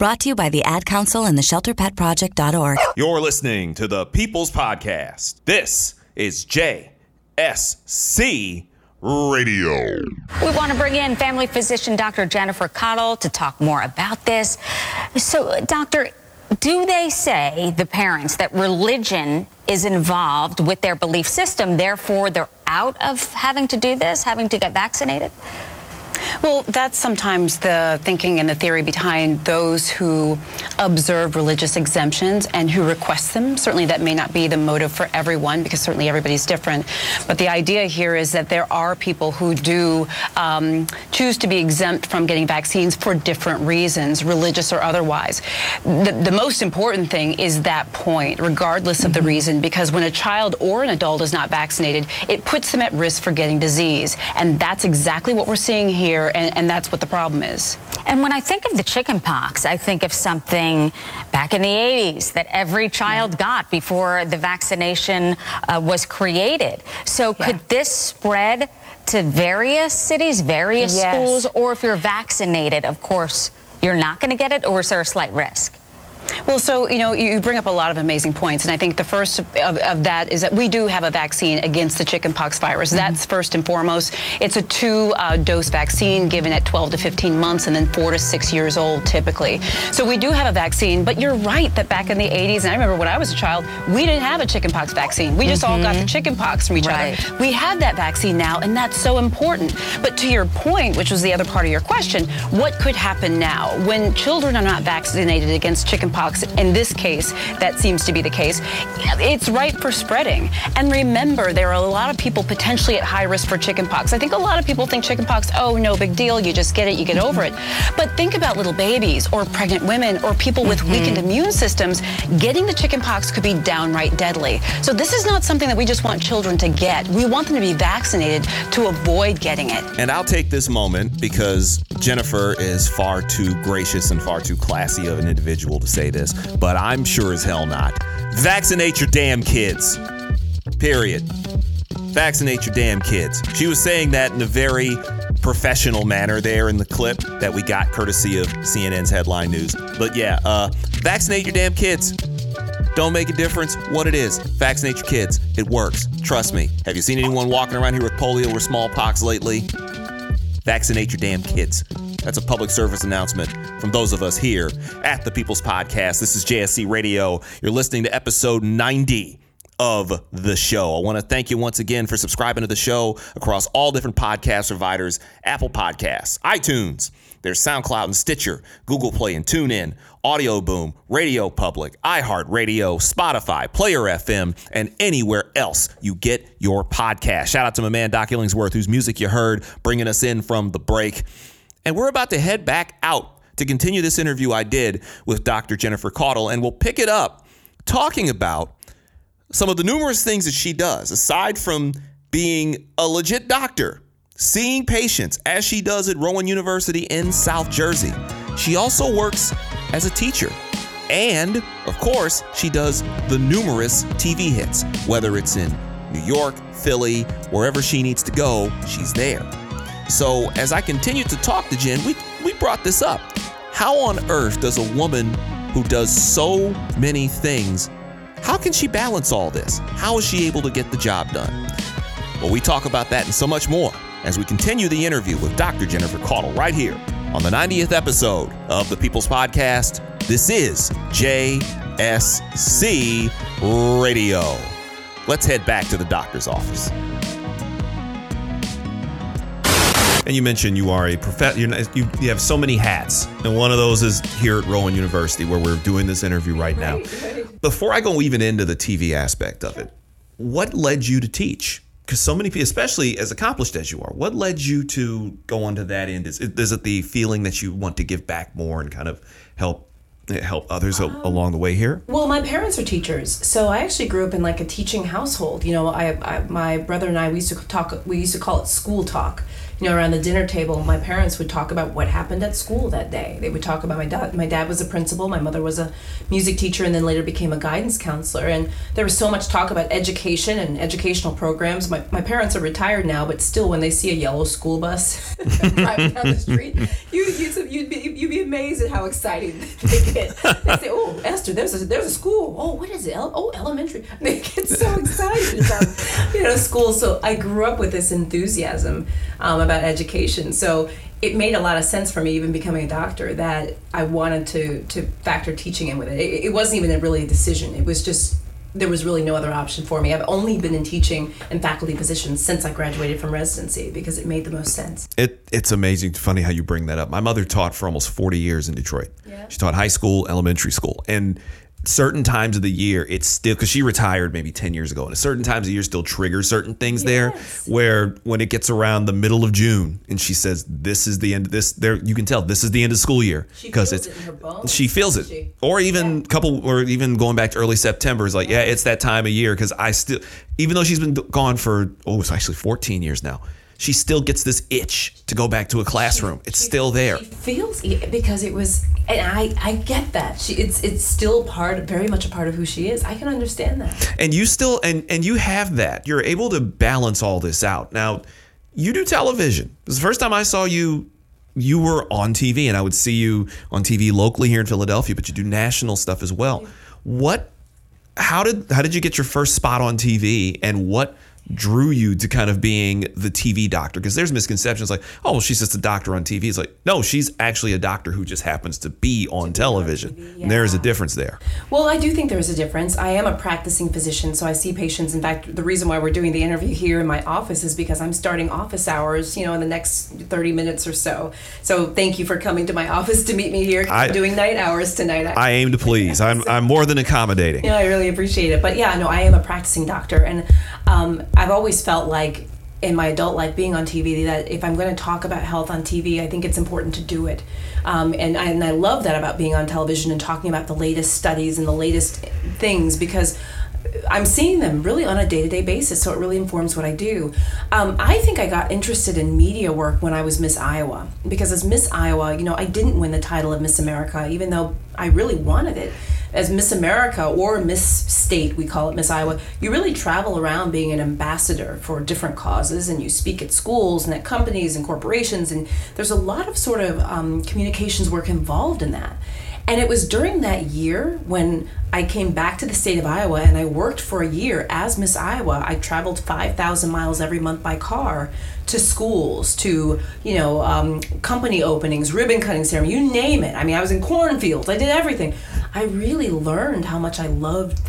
Brought to you by the Ad Council and the ShelterPetProject.org. You're listening to the People's Podcast. This is JSC Radio. We want to bring in family physician Dr. Jennifer Caudle to talk more about this. So, doctor, do they say, the parents, that religion is involved with their belief system, therefore they're out of having to do this, having to get vaccinated? Well, that's sometimes the thinking and the theory behind those who observe religious exemptions and who request them. Certainly, that may not be the motive for everyone because certainly everybody's different. But the idea here is that there are people who do um, choose to be exempt from getting vaccines for different reasons, religious or otherwise. The, the most important thing is that point, regardless of the reason, because when a child or an adult is not vaccinated, it puts them at risk for getting disease. And that's exactly what we're seeing here, and, and that's what the problem is. And when I think of the chicken pox, I think of something back in the 80s that every child got before the vaccination uh, was created. So could this spread to various cities, various Yes. schools, or if you're vaccinated, of course, you're not going to get it, or is there a slight risk? Well, so, you know, you bring up a lot of amazing points. And I think the first of, of that is that we do have a vaccine against the chickenpox virus. That's first and foremost. It's a two uh, dose vaccine given at 12 to 15 months and then four to six years old typically. So we do have a vaccine. But you're right that back in the 80s, and I remember when I was a child, we didn't have a chickenpox vaccine. We just all got the chickenpox from each Right. other. We have that vaccine now, and that's so important. But to your point, which was the other part of your question, what could happen now when children are not vaccinated against chickenpox? In this case, that seems to be the case. It's ripe for spreading. And remember, there are a lot of people potentially at high risk for chickenpox. I think a lot of people think chickenpox, oh, no big deal, you just get it, you get over it. But think about little babies or pregnant women or people with mm-hmm. weakened immune systems. Getting the chickenpox could be downright deadly. So this is not something that we just want children to get. We want them to be vaccinated to avoid getting it. And I'll take this moment because Jennifer is far too gracious and far too classy of an individual to say this, but I'm sure as hell not. Vaccinate your damn kids. Period. Vaccinate your damn kids. She was saying that in a very professional manner there in the clip that we got courtesy of CNN's headline news. But yeah, uh, vaccinate your damn kids. Don't make a difference what it is. Vaccinate your kids. It works. Trust me. Have you seen anyone walking around here with polio or smallpox lately? Vaccinate your damn kids. That's a public service announcement from those of us here at the People's Podcast. This is JSC Radio. You're listening to episode 90 of the show. I want to thank you once again for subscribing to the show across all different podcast providers Apple Podcasts, iTunes. There's SoundCloud and Stitcher, Google Play and TuneIn, Audio Boom, Radio Public, iHeartRadio, Spotify, Player FM, and anywhere else you get your podcast. Shout out to my man Doc Illingsworth, whose music you heard, bringing us in from the break. And we're about to head back out to continue this interview I did with Dr. Jennifer Caudle, and we'll pick it up talking about some of the numerous things that she does, aside from being a legit doctor, seeing patients as she does at Rowan University in South Jersey. She also works as a teacher. And, of course, she does the numerous TV hits, whether it's in New York, Philly, wherever she needs to go, she's there. So, as I continue to talk to Jen, we, we brought this up. How on earth does a woman who does so many things how can she balance all this? How is she able to get the job done? Well, we talk about that and so much more as we continue the interview with Dr. Jennifer Caudle right here on the 90th episode of the People's Podcast. This is JSC Radio. Let's head back to the doctor's office. And you mentioned you are a prof. You're you, you have so many hats, and one of those is here at Rowan University, where we're doing this interview right now. Before I go even into the TV aspect of it, what led you to teach? Because so many people, especially as accomplished as you are, what led you to go onto that end? Is, is it the feeling that you want to give back more and kind of help help others a- um, along the way here? Well, my parents are teachers, so I actually grew up in like a teaching household. You know, I, I my brother and I we used to talk. We used to call it school talk. You know, around the dinner table, my parents would talk about what happened at school that day. They would talk about my dad. My dad was a principal. My mother was a music teacher, and then later became a guidance counselor. And there was so much talk about education and educational programs. My, my parents are retired now, but still, when they see a yellow school bus driving down the street, you you'd, you'd be you'd be amazed at how excited they get. They say, "Oh, Esther, there's a there's a school. Oh, what is it? Oh, elementary." They get so excited about you know school. So I grew up with this enthusiasm um, about education. So it made a lot of sense for me, even becoming a doctor, that I wanted to to factor teaching in with it. It, it wasn't even a really a decision. It was just there was really no other option for me. I've only been in teaching and faculty positions since I graduated from residency because it made the most sense. It it's amazing, funny how you bring that up. My mother taught for almost 40 years in Detroit. Yeah. She taught high school, elementary school, and certain times of the year it's still because she retired maybe 10 years ago and certain times of year still triggers certain things there where when it gets around the middle of june and she says this is the end of this there you can tell this is the end of school year because it's she feels it. or even couple or even going back to early september is like yeah. It's that time of year because i still even though she's been gone for oh it's actually 14 years now she still gets this itch to go back to a classroom. It's still there. She feels because it was and I, I get that. She it's it's still part very much a part of who she is. I can understand that. And you still and and you have that. You're able to balance all this out. Now you do television. This is the first time i saw you you were on tv and i would see you on tv locally here in philadelphia but you do national stuff as well. What how did how did you get your first spot on tv and what drew you to kind of being the TV doctor? Because there's misconceptions like, oh, well, she's just a doctor on TV. It's like, no, she's actually a doctor who just happens to be on television. And there is a difference there. Well, I do think there is a difference. I am a practicing physician, so I see patients. In fact, the reason why we're doing the interview here in my office is because I'm starting office hours, you know, in the next 30 minutes or so. So thank you for coming to my office to meet me here. I- I'm doing night hours tonight. actually. I aim to please. I'm, I'm more than accommodating. Yeah, I really appreciate it. But yeah, no, I am a practicing doctor, and um, I've always felt like in my adult life being on TV that if I'm going to talk about health on TV, I think it's important to do it. Um, and, I, and I love that about being on television and talking about the latest studies and the latest things because I'm seeing them really on a day to day basis, so it really informs what I do. Um, I think I got interested in media work when I was Miss Iowa because as Miss Iowa, you know, I didn't win the title of Miss America, even though I really wanted it. As Miss America or Miss State, we call it Miss Iowa, you really travel around being an ambassador for different causes and you speak at schools and at companies and corporations, and there's a lot of sort of um, communications work involved in that. And it was during that year when I came back to the state of Iowa and I worked for a year as Miss Iowa. I traveled 5,000 miles every month by car to schools, to, you know, um, company openings, ribbon cutting ceremony, you name it. I mean, I was in cornfields, I did everything. I really learned how much I loved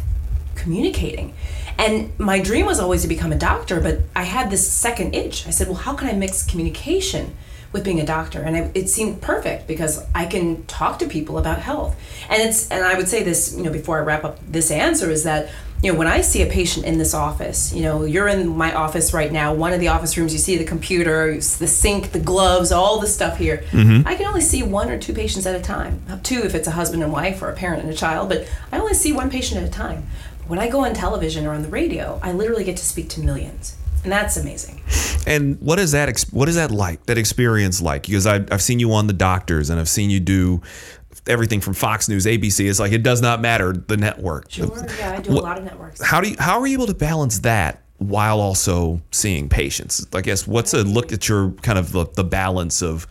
communicating. And my dream was always to become a doctor, but I had this second itch. I said, well, how can I mix communication? With being a doctor. And it, it seemed perfect because i can talk to people about health. And it's and i would say this you know before i wrap up this answer is that you know when i see a patient in this office you know you're in my office right now one of the office rooms you see the computer the sink the gloves all the stuff here. Mhm. i can only see one or two patients at a time. Two if it's a husband and wife or a parent and a child but i only see one patient at a time. When i go on television or on the radio i literally get to speak to millions and that's amazing And what is that? What is that like? That experience like? Because I've, I've seen you on the Doctors, and I've seen you do everything from Fox News, ABC. It's like it does not matter the network. sure yeah i do a lot of networks How do you, how are you able to balance that while also seeing patients? I guess what's a look at your kind of the, the balance of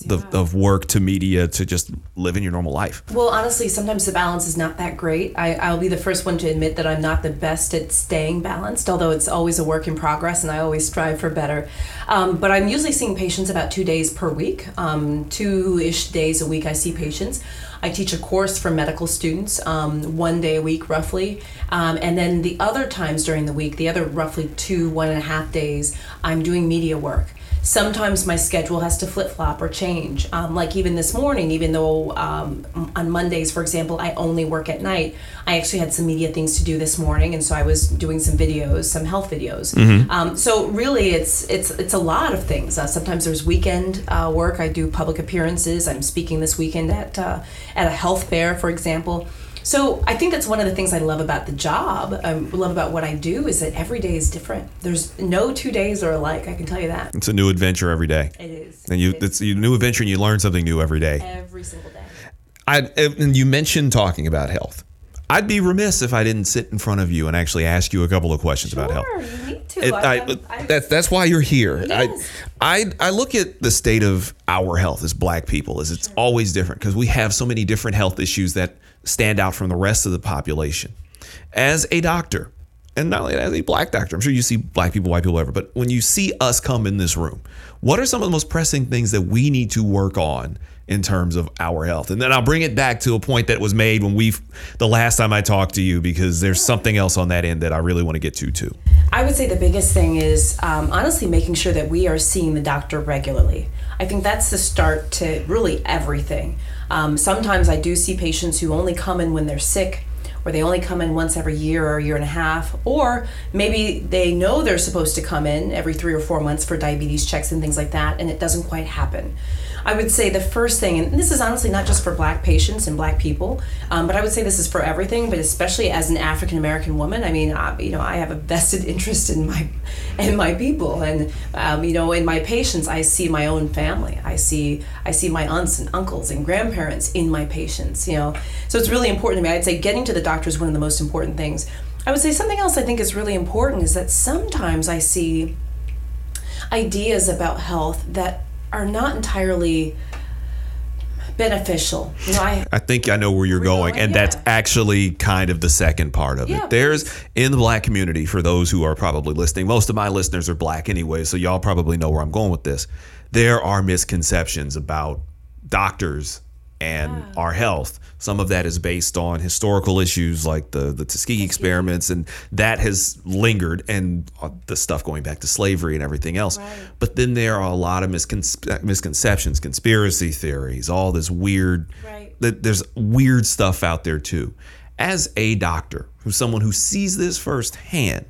the, of work to media to just living your normal life. Well, honestly, sometimes the balance is not that great. I, I'll be the first one to admit that I'm not the best at staying balanced, although it's always a work in progress and I always strive for better. Um, but I'm usually seeing patients about two days per week, um, two ish days a week I see patients. I teach a course for medical students um, one day a week, roughly. Um, and then the other times during the week, the other roughly two, one and a half days, I'm doing media work sometimes my schedule has to flip flop or change. Um, like even this morning, even though um, on Mondays, for example, I only work at night, I actually had some media things to do this morning, and so I was doing some videos, some health videos. Mhm. Um, so really, it's it's it's a lot of things. Uh, sometimes there's weekend uh, work. I do public appearances. I'm speaking this weekend at uh, at a health fair, for example. So I think that's one of the things I love about the job. I love about what I do is that every day is different. There's no two days are alike. I can tell you that. It's a new adventure every day. It is. And you, it's a new adventure, and you learn something new every day. Every single day. I and you mentioned talking about health. I'd be remiss if I didn't sit in front of you and actually ask you a couple of questions about health. You need to. It- I- I- that's that's why you're here. I, I I look at the state of our health as Black people as it's always different because we have so many different health issues that stand out from the rest of the population. As a doctor, and not only as a black doctor, I'm sure you see black people, white people, whatever, but when you see us come in this room, what are some of the most pressing things that we need to work on in terms of our health? And then I'll bring it back to a point that was made when we, the last time I talked to you, because there's something else on that end that I really want to get to too. I would say the biggest thing is um, honestly making sure that we are seeing the doctor regularly. I think that's the start to really everything. Um, sometimes I do see patients who only come in when they're sick, or they only come in once every year or a year and a half, or maybe they know they're supposed to come in every three or four months for diabetes checks and things like that, and it doesn't quite happen. I would say the first thing, and this is honestly not just for black patients and black people, um, but I would say this is for everything, but especially as an African American woman. I mean, I, you know, I have a vested interest in my in my people, and um, you know, in my patients, I see my own family. I see I see my aunts and uncles and grandparents in my patients. You know, so it's really important to me. I'd say getting to the doctor is one of the most important things. I would say something else I think is really important is that sometimes I see ideas about health that are not entirely beneficial. You know, I I think I know where you're going, and that's actually kind of the second part of Yeah, it. There's in the black community, for those who are probably listening, most of my listeners are black anyway, so y'all probably know where I'm going with this. There are misconceptions about doctors and our health. Some of that is based on historical issues like the the Tuskegee experiments, and that has lingered, and uh, the stuff going back to slavery and everything else. But then there are a lot of miscon- misconceptions, conspiracy theories, all this weird. Right. That there's weird stuff out there too. As a doctor, who's someone who sees this firsthand,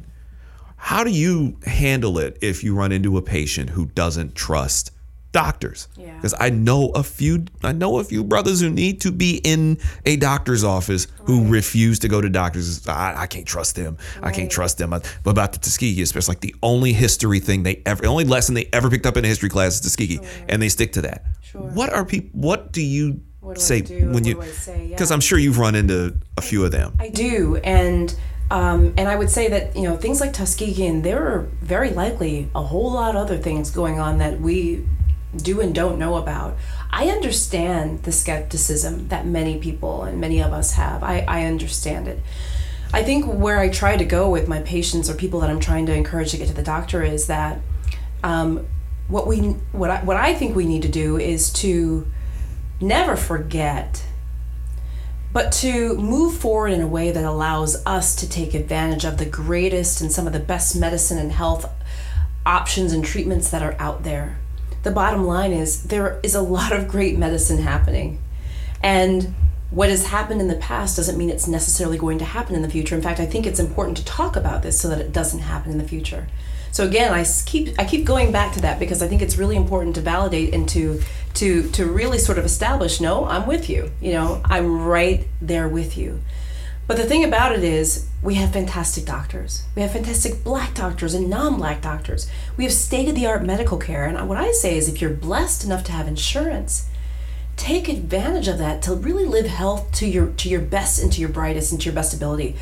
how do you handle it if you run into a patient who doesn't trust doctors? Because I know a few I know a few brothers who need to be in a doctor's office who refuse to go to doctors. I, I can't trust them. I can't trust them. But about the Tuskegee, it's like the only history thing they ever, the only lesson they ever picked up in a history class is Tuskegee, and they stick to that. What are people? What do you say when you? Because I'm sure you've run into a few of them. I do, and um, and I would say that you know things like Tuskegee, and there are very likely a whole lot of other things going on that we do and don't know about. I understand the skepticism that many people and many of us have. I, I understand it. I think where I try to go with my patients or people that I'm trying to encourage to get to the doctor is that um, what we what I, what I think we need to do is to never forget but to move forward in a way that allows us to take advantage of the greatest and some of the best medicine and health options and treatments that are out there. The bottom line is there is a lot of great medicine happening. And what has happened in the past doesn't mean it's necessarily going to happen in the future. In fact, I think it's important to talk about this so that it doesn't happen in the future. So again, I keep I keep going back to that because I think it's really important to validate and to to to really sort of establish, no, I'm with you. You know, I'm right there with you. But the thing about it is, we have fantastic doctors. We have fantastic black doctors and non black doctors. We have state of the art medical care. And what I say is, if you're blessed enough to have insurance, take advantage of that to really live health to your to your best and to your brightest and to your best ability.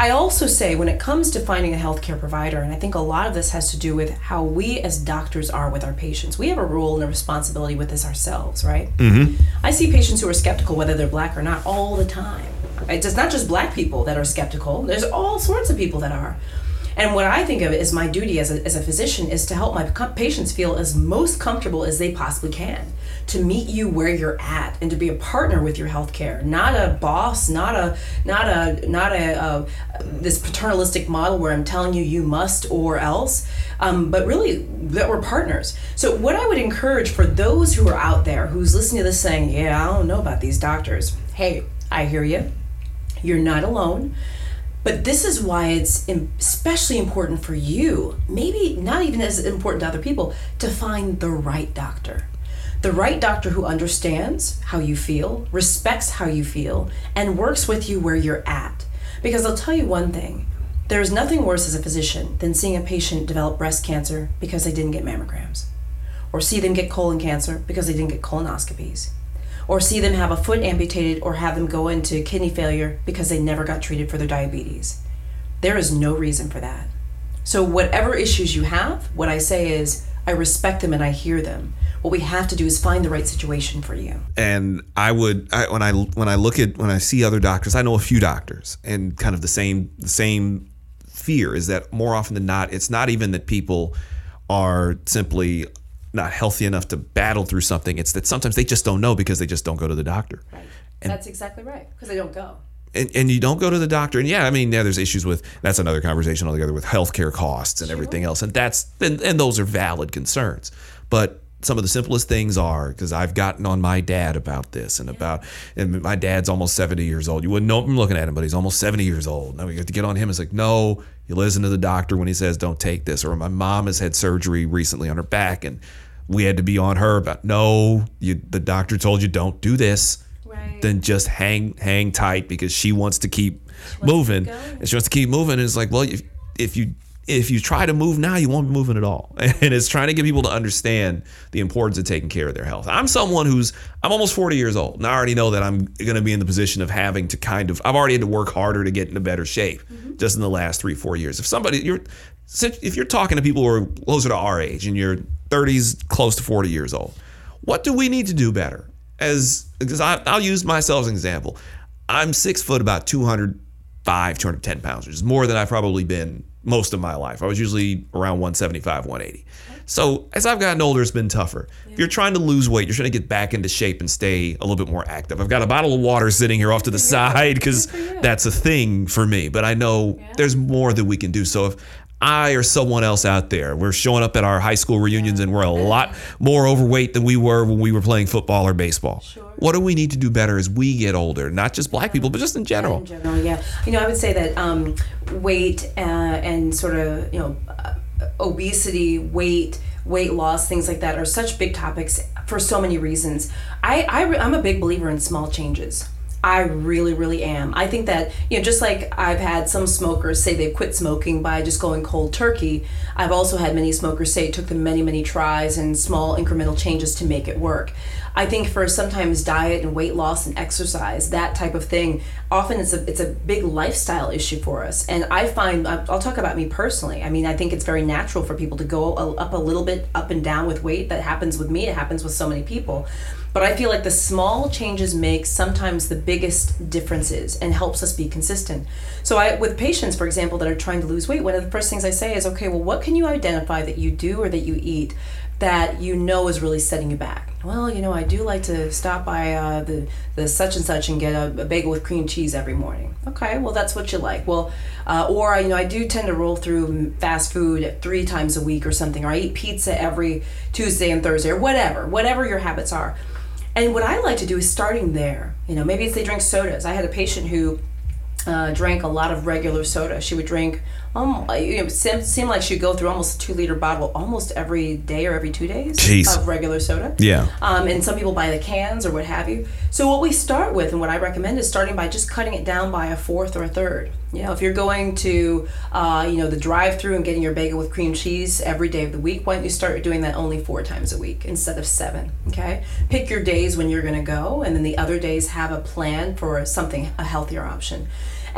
I also say when it comes to finding a healthcare provider, and I think a lot of this has to do with how we as doctors are with our patients. We have a role and a responsibility with this ourselves, right? Mm-hmm. I see patients who are skeptical whether they're black or not all the time. It's not just black people that are skeptical. There's all sorts of people that are. And what I think of it as my duty as a, as a physician is to help my patients feel as most comfortable as they possibly can, to meet you where you're at, and to be a partner with your healthcare, not a boss, not a not a not a uh, this paternalistic model where I'm telling you you must or else, um, but really that we're partners. So what I would encourage for those who are out there who's listening to this saying, yeah, I don't know about these doctors. Hey, I hear you. You're not alone. But this is why it's especially important for you, maybe not even as important to other people, to find the right doctor. The right doctor who understands how you feel, respects how you feel, and works with you where you're at. Because I'll tell you one thing there is nothing worse as a physician than seeing a patient develop breast cancer because they didn't get mammograms, or see them get colon cancer because they didn't get colonoscopies, or see them have a foot amputated or have them go into kidney failure because they never got treated for their diabetes. There is no reason for that. So, whatever issues you have, what I say is, I respect them and I hear them. What we have to do is find the right situation for you. and I would I, when I when I look at when I see other doctors, I know a few doctors, and kind of the same the same fear is that more often than not, it's not even that people are simply not healthy enough to battle through something. It's that sometimes they just don't know because they just don't go to the doctor. Right. And That's exactly right. Because they don't go. And, and you don't go to the doctor. And yeah, I mean, yeah, there's issues with that's another conversation altogether with healthcare costs and everything else. And that's and, and those are valid concerns. But some of the simplest things are because I've gotten on my dad about this and about and my dad's almost 70 years old. You wouldn't know from looking at him, but he's almost 70 years old. Now we have to get on him. It's like, no, you listen to the doctor when he says don't take this. Or my mom has had surgery recently on her back and we had to be on her about no, you the doctor told you don't do this. Right. Then just hang hang tight because she wants to keep moving. and she wants to keep moving. And it's like, well, if, if you if you try to move now, you won't be moving at all. And it's trying to get people to understand the importance of taking care of their health. I'm someone who's I'm almost 40 years old, and I already know that I'm going to be in the position of having to kind of I've already had to work harder to get into better shape just in the last three four years. If somebody you're if you're talking to people who are closer to our age and you're 30s close to 40 years old, what do we need to do better? As because I, I'll use myself as an example. I'm six foot, about 205, 210 pounds, which is more than I've probably been most of my life. I was usually around 175, 180. So as I've gotten older, it's been tougher. If you're trying to lose weight, you're trying to get back into shape and stay a little bit more active. I've got a bottle of water sitting here off to the side because that's a thing for me. But I know there's more that we can do. So if I or someone else out there, we're showing up at our high school reunions and we're a lot more overweight than we were when we were playing football or baseball. What do we need to do better as we get older? Not just black people, but just in general. In general, yeah. You know, I would say that um, weight uh, and sort of, you know, uh, obesity, weight, weight loss, things like that are such big topics for so many reasons. I, I I'm a big believer in small changes. I really, really am. I think that, you know, just like I've had some smokers say they've quit smoking by just going cold turkey, I've also had many smokers say it took them many, many tries and small incremental changes to make it work. I think for sometimes diet and weight loss and exercise, that type of thing, often it's a it's a big lifestyle issue for us. And I find uh, I'll talk about me personally. I mean, I think it's very natural for people to go up a little bit up and down with weight. That happens with me. It happens with so many people. But I feel like the small changes make sometimes the biggest differences and helps us be consistent. So I with patients, for example, that are trying to lose weight, one of the first things I say is, okay, well, what can you identify that you do or that you eat that you know is really setting you back? Well, you know, I do like to stop by uh, the the such and such and get a, a, bagel with cream cheese every morning. Okay, well that's what you like. Well, uh, or you know, I do tend to roll through fast food three times a week or something, or I eat pizza every Tuesday and Thursday, or whatever, whatever your habits are. And what I like to do is starting there. You know, maybe it's they drink sodas. I had a patient who uh, drank a lot of regular soda. She would drink, um, you know, seemed like she'd go through almost a two liter bottle almost every day or every two days Jeez. of regular soda. Yeah. Um, and some people buy the cans or what have you. So what we start with and what I recommend is starting by just cutting it down by a fourth or a third. You know, if you're going to, uh, you know, the drive-through and getting your bagel with cream cheese every day of the week, why don't you start doing that only four times a week instead of seven? Okay. Pick your days when you're going to go, and then the other days have a plan for something a healthier option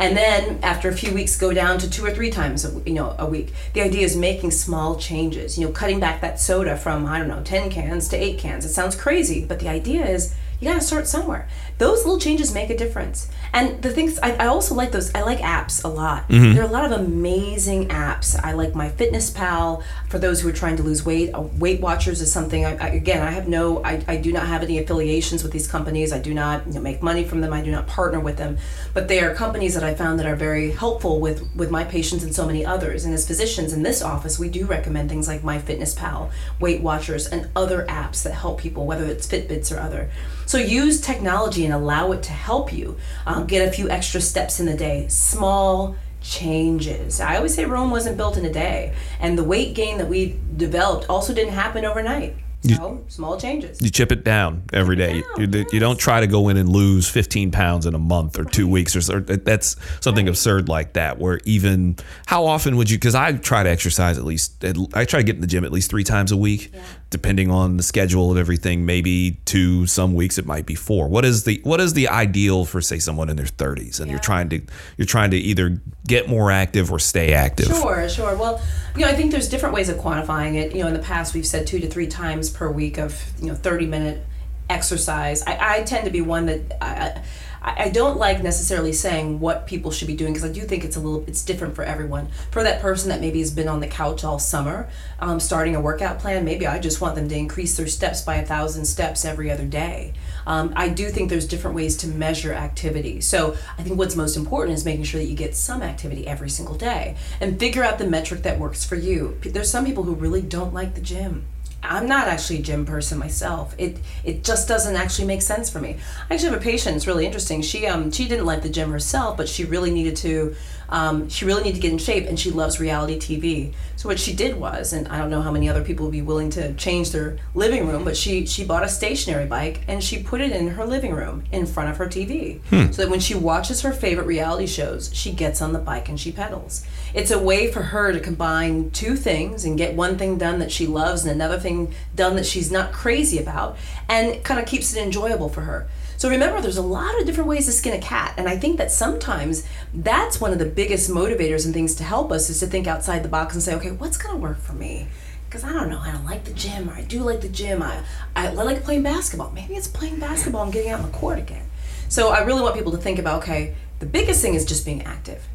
and then after a few weeks go down to two or three times a, you know a week. The idea is making small changes you know cutting back that soda from i don't know 10 cans to 8 cans. It sounds crazy but the idea is you got to start somewhere. Those little changes make a difference and the things I, I also like those i like apps a lot. Mhm. there are a lot of amazing apps. I like my fitness pal. For those who are trying to lose weight weight watchers is something I, I, again i have no I, I do not have any affiliations with these companies. I do not you know, make money from them. I do not partner with them. But they are companies that i found that are very helpful with with my patients and so many others. And as physicians in this office we do recommend things like my fitness pal weight watchers and other apps that help people whether it's fitbits or other so use technology and allow it to help you um, get a few extra steps in the day small changes i always say rome wasn't built in a day and the weight gain that we developed also didn't happen overnight so small changes You chip it down every day. You, you, you don't try to go in and lose 15 pounds in a month or two weeks or so. That's something absurd like that. Where even how often would you? Because I try to exercise at least. I try to get in the gym at least three times a week, depending on the schedule and everything. Maybe two. Some weeks it might be four. What is the what is the ideal for say someone in their 30s and you're trying to you're trying to either get more active or stay active? Sure, sure. Well, you know, I think there's different ways of quantifying it. You know, in the past we've said two to three times per week of you know 30 minute exercise. I, I tend to be one that I, I, I don't like necessarily saying what people should be doing because I do think it's a little it's different for everyone. For that person that maybe has been on the couch all summer, um, starting a workout plan, maybe I just want them to increase their steps by a thousand steps every other day. Um, I do think there's different ways to measure activity. So I think what's most important is making sure that you get some activity every single day and figure out the metric that works for you. There's some people who really don't like the gym. I'm not actually a gym person myself. It it just doesn't actually make sense for me. I actually have a patient. It's really interesting. She um she didn't like the gym herself, but she really needed to. Um, she really needed to get in shape, and she loves reality TV. So what she did was, and I don't know how many other people would be willing to change their living room, but she she bought a stationary bike and she put it in her living room in front of her TV, Hmm. so that when she watches her favorite reality shows, she gets on the bike and she pedals. It's a way for her to combine two things and get one thing done that she loves and another thing done that she's not crazy about, and kind of keeps it enjoyable for her. So remember, there's a lot of different ways to skin a cat, and I think that sometimes that's one of the biggest motivators and things to help us is to think outside the box and say, okay, what's going to work for me? Because I don't know, I don't like the gym, or I do like the gym. I, I like playing basketball. Maybe it's playing basketball and getting out on the court again. So I really want people to think about, okay, the biggest thing is just being active.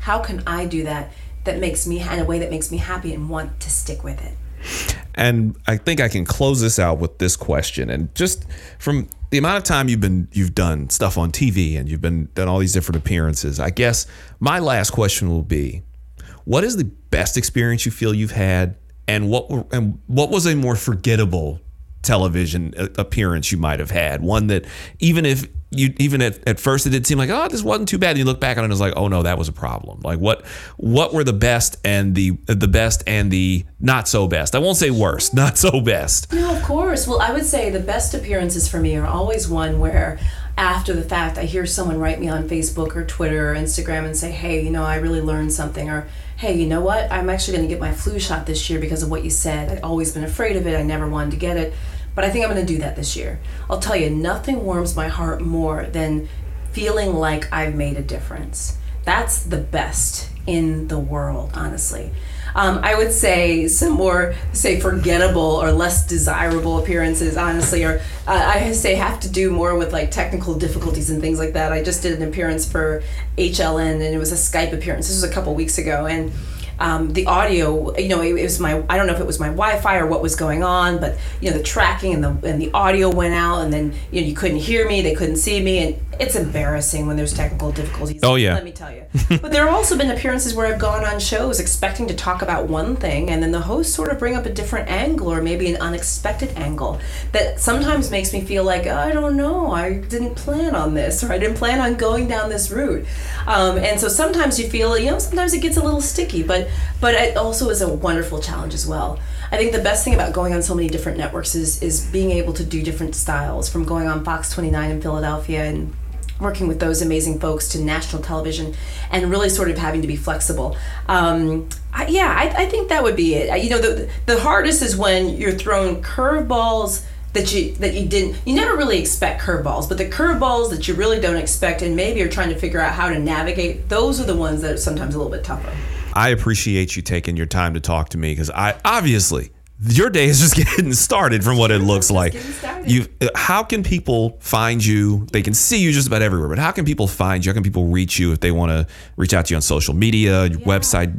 How can I do that that makes me in a way that makes me happy and want to stick with it? And I think I can close this out with this question. And just from the amount of time you've been you've done stuff on TV and you've been done all these different appearances, I guess my last question will be, what is the best experience you feel you've had, and what and what was a more forgettable television uh, appearance you might have had? One that even if you even at, at first it did seem like oh this wasn't too bad. And you look back on it and it's like oh no that was a problem. Like what what were the best and the uh, the best and the not so best? I won't say worst, not so best. No, of course. Well, I would say the best appearances for me are always one where after the fact I hear someone write me on Facebook or Twitter or Instagram and say, hey, you know, I really learned something or hey, you know what? I'm actually going to get my flu shot this year because of what you said. I'd always been afraid of it. I never wanted to get it. But I think I'm going to do that this year. I'll tell you, nothing warms my heart more than feeling like I've made a difference. That's the best in the world, honestly. Um, I would say some more, say, forgettable or less desirable appearances, honestly, or uh, I say have to do more with like technical difficulties and things like that. I just did an appearance for HLN and it was a Skype appearance. This was a couple weeks ago. And um, the audio, you know, it, it was my, I don't know if it was my Wi-Fi or what was going on, but you know, the tracking and the and the audio went out, and then you know, you couldn't hear me, they couldn't see me, and it's embarrassing when there's technical difficulties. Oh, yeah. let me tell you. but there have also been appearances where I've gone on shows expecting to talk about one thing, and then the host sort of bring up a different angle or maybe an unexpected angle that sometimes makes me feel like I don't know, I didn't plan on this, or I didn't plan on going down this route. Um, and so sometimes you feel, you know, sometimes it gets a little sticky, but but it also is a wonderful challenge as well. I think the best thing about going on so many different networks is is being able to do different styles, from going on Fox 29 in Philadelphia and working with those amazing folks to national television and really sort of having to be flexible. Um, I, yeah, I, I think that would be it. You know, the, the hardest is when you're throwing curveballs that you that you didn't you never really expect curveballs but the curveballs that you really don't expect and maybe you're trying to figure out how to navigate those are the ones that are sometimes a little bit tougher I appreciate you taking your time to talk to me because I obviously your day is just getting started from what it looks like. You, uh, how can people find you? They can see you just about everywhere, but how can people find you? How can people reach you if they want to reach out to you on social media, your website?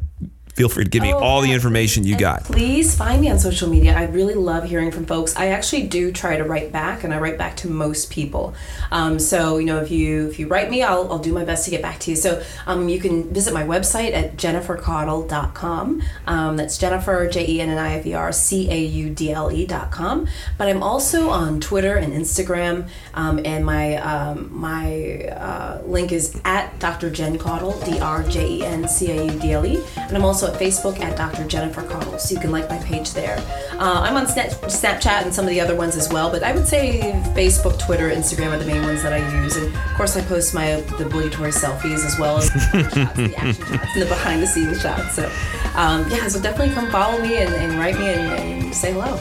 Feel free to give me Oh, all the information you got. please find me on social media. I really love hearing from folks. I actually do try to write back, and I write back to most people. Um, so you know, if you if you write me, I'll, I'll do my best to get back to you. So um, you can visit my website at jennifercaudle.com. Um, that's Jennifer J E N N I F E R C A U D L E dot com. But I'm also on Twitter and Instagram, um, and my um, my uh, link is at Dr. Jen Caudle, D R J E N C A U D L E, and I'm also at Facebook at Dr. Jennifer Caudle, so you can like my page there. Uh, I'm on Snapchat and some of the other ones as well, but I would say Facebook, Twitter, Instagram are the main ones that I use, and of course I post my the obligatory selfies as well as the shots, the action shots, and the behind the scenes shots. So um, yeah, so definitely come follow me and, and write me and, and say hello.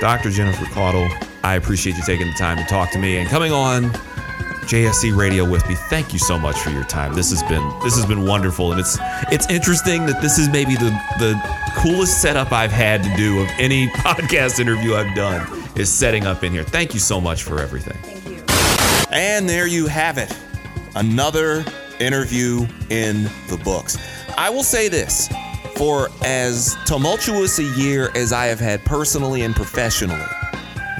Dr. Jennifer Caudle, I appreciate you taking the time to talk to me and coming on JSC Radio with me. Thank you so much for your time. This has been this has been wonderful, and it's it's interesting that this is maybe the the coolest setup I've had to do of any podcast interview I've done is setting up in here. Thank you so much for everything. Thank you. And there you have it. Another interview in the books. I will say this for as tumultuous a year as I have had personally and professionally,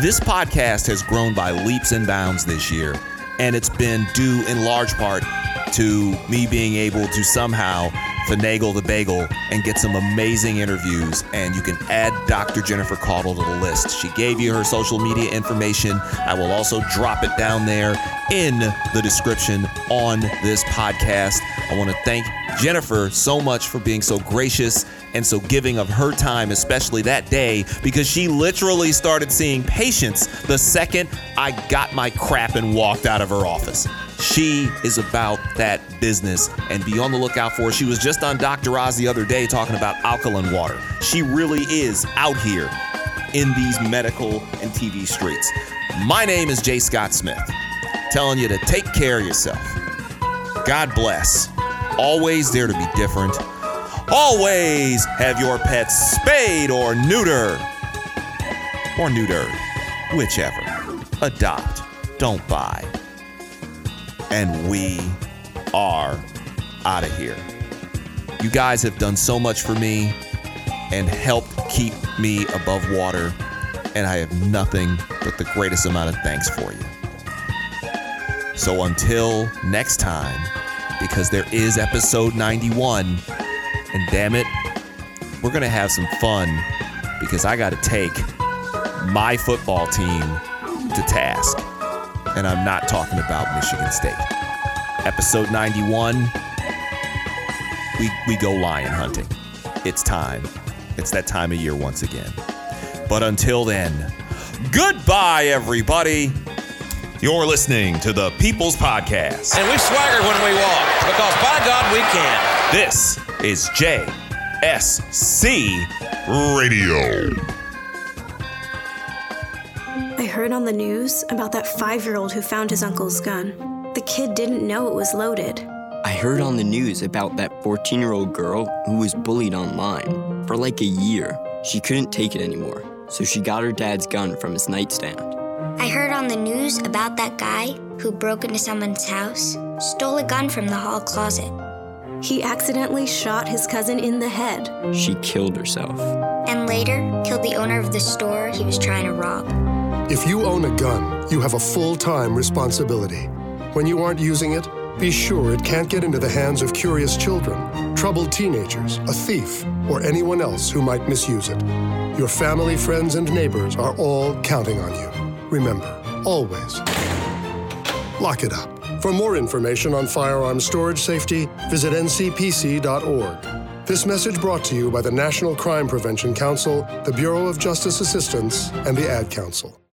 this podcast has grown by leaps and bounds this year. And it's been due in large part to me being able to somehow finagle the bagel and get some amazing interviews. And you can add Dr. Jennifer Caudle to the list. She gave you her social media information. I will also drop it down there in the description on this podcast. I want to thank Jennifer so much for being so gracious and so giving of her time, especially that day, because she literally started seeing patients the second I got my crap and walked out of her office. She is about that business and be on the lookout for her. She was just on Dr. Oz the other day talking about alkaline water. She really is out here in these medical and TV streets. My name is Jay Scott Smith, telling you to take care of yourself. God bless. Always there to be different. Always have your pets spayed or neuter. Or neutered, whichever. Adopt, don't buy. And we are out of here. You guys have done so much for me and helped keep me above water, and I have nothing but the greatest amount of thanks for you. So until next time, because there is episode 91, and damn it, we're going to have some fun because I got to take my football team to task. And I'm not talking about Michigan State. Episode 91, we, we go lion hunting. It's time. It's that time of year once again. But until then, goodbye, everybody. You're listening to the People's Podcast. And we swagger when we walk because by God we can. This is JSC Radio. I heard on the news about that five year old who found his uncle's gun. The kid didn't know it was loaded. I heard on the news about that 14 year old girl who was bullied online for like a year. She couldn't take it anymore, so she got her dad's gun from his nightstand. I heard on the news about that guy who broke into someone's house, stole a gun from the hall closet. He accidentally shot his cousin in the head. She killed herself. And later, killed the owner of the store he was trying to rob. If you own a gun, you have a full time responsibility. When you aren't using it, be sure it can't get into the hands of curious children, troubled teenagers, a thief, or anyone else who might misuse it. Your family, friends, and neighbors are all counting on you. Remember, always lock it up. For more information on firearm storage safety, visit ncpc.org. This message brought to you by the National Crime Prevention Council, the Bureau of Justice Assistance, and the Ad Council.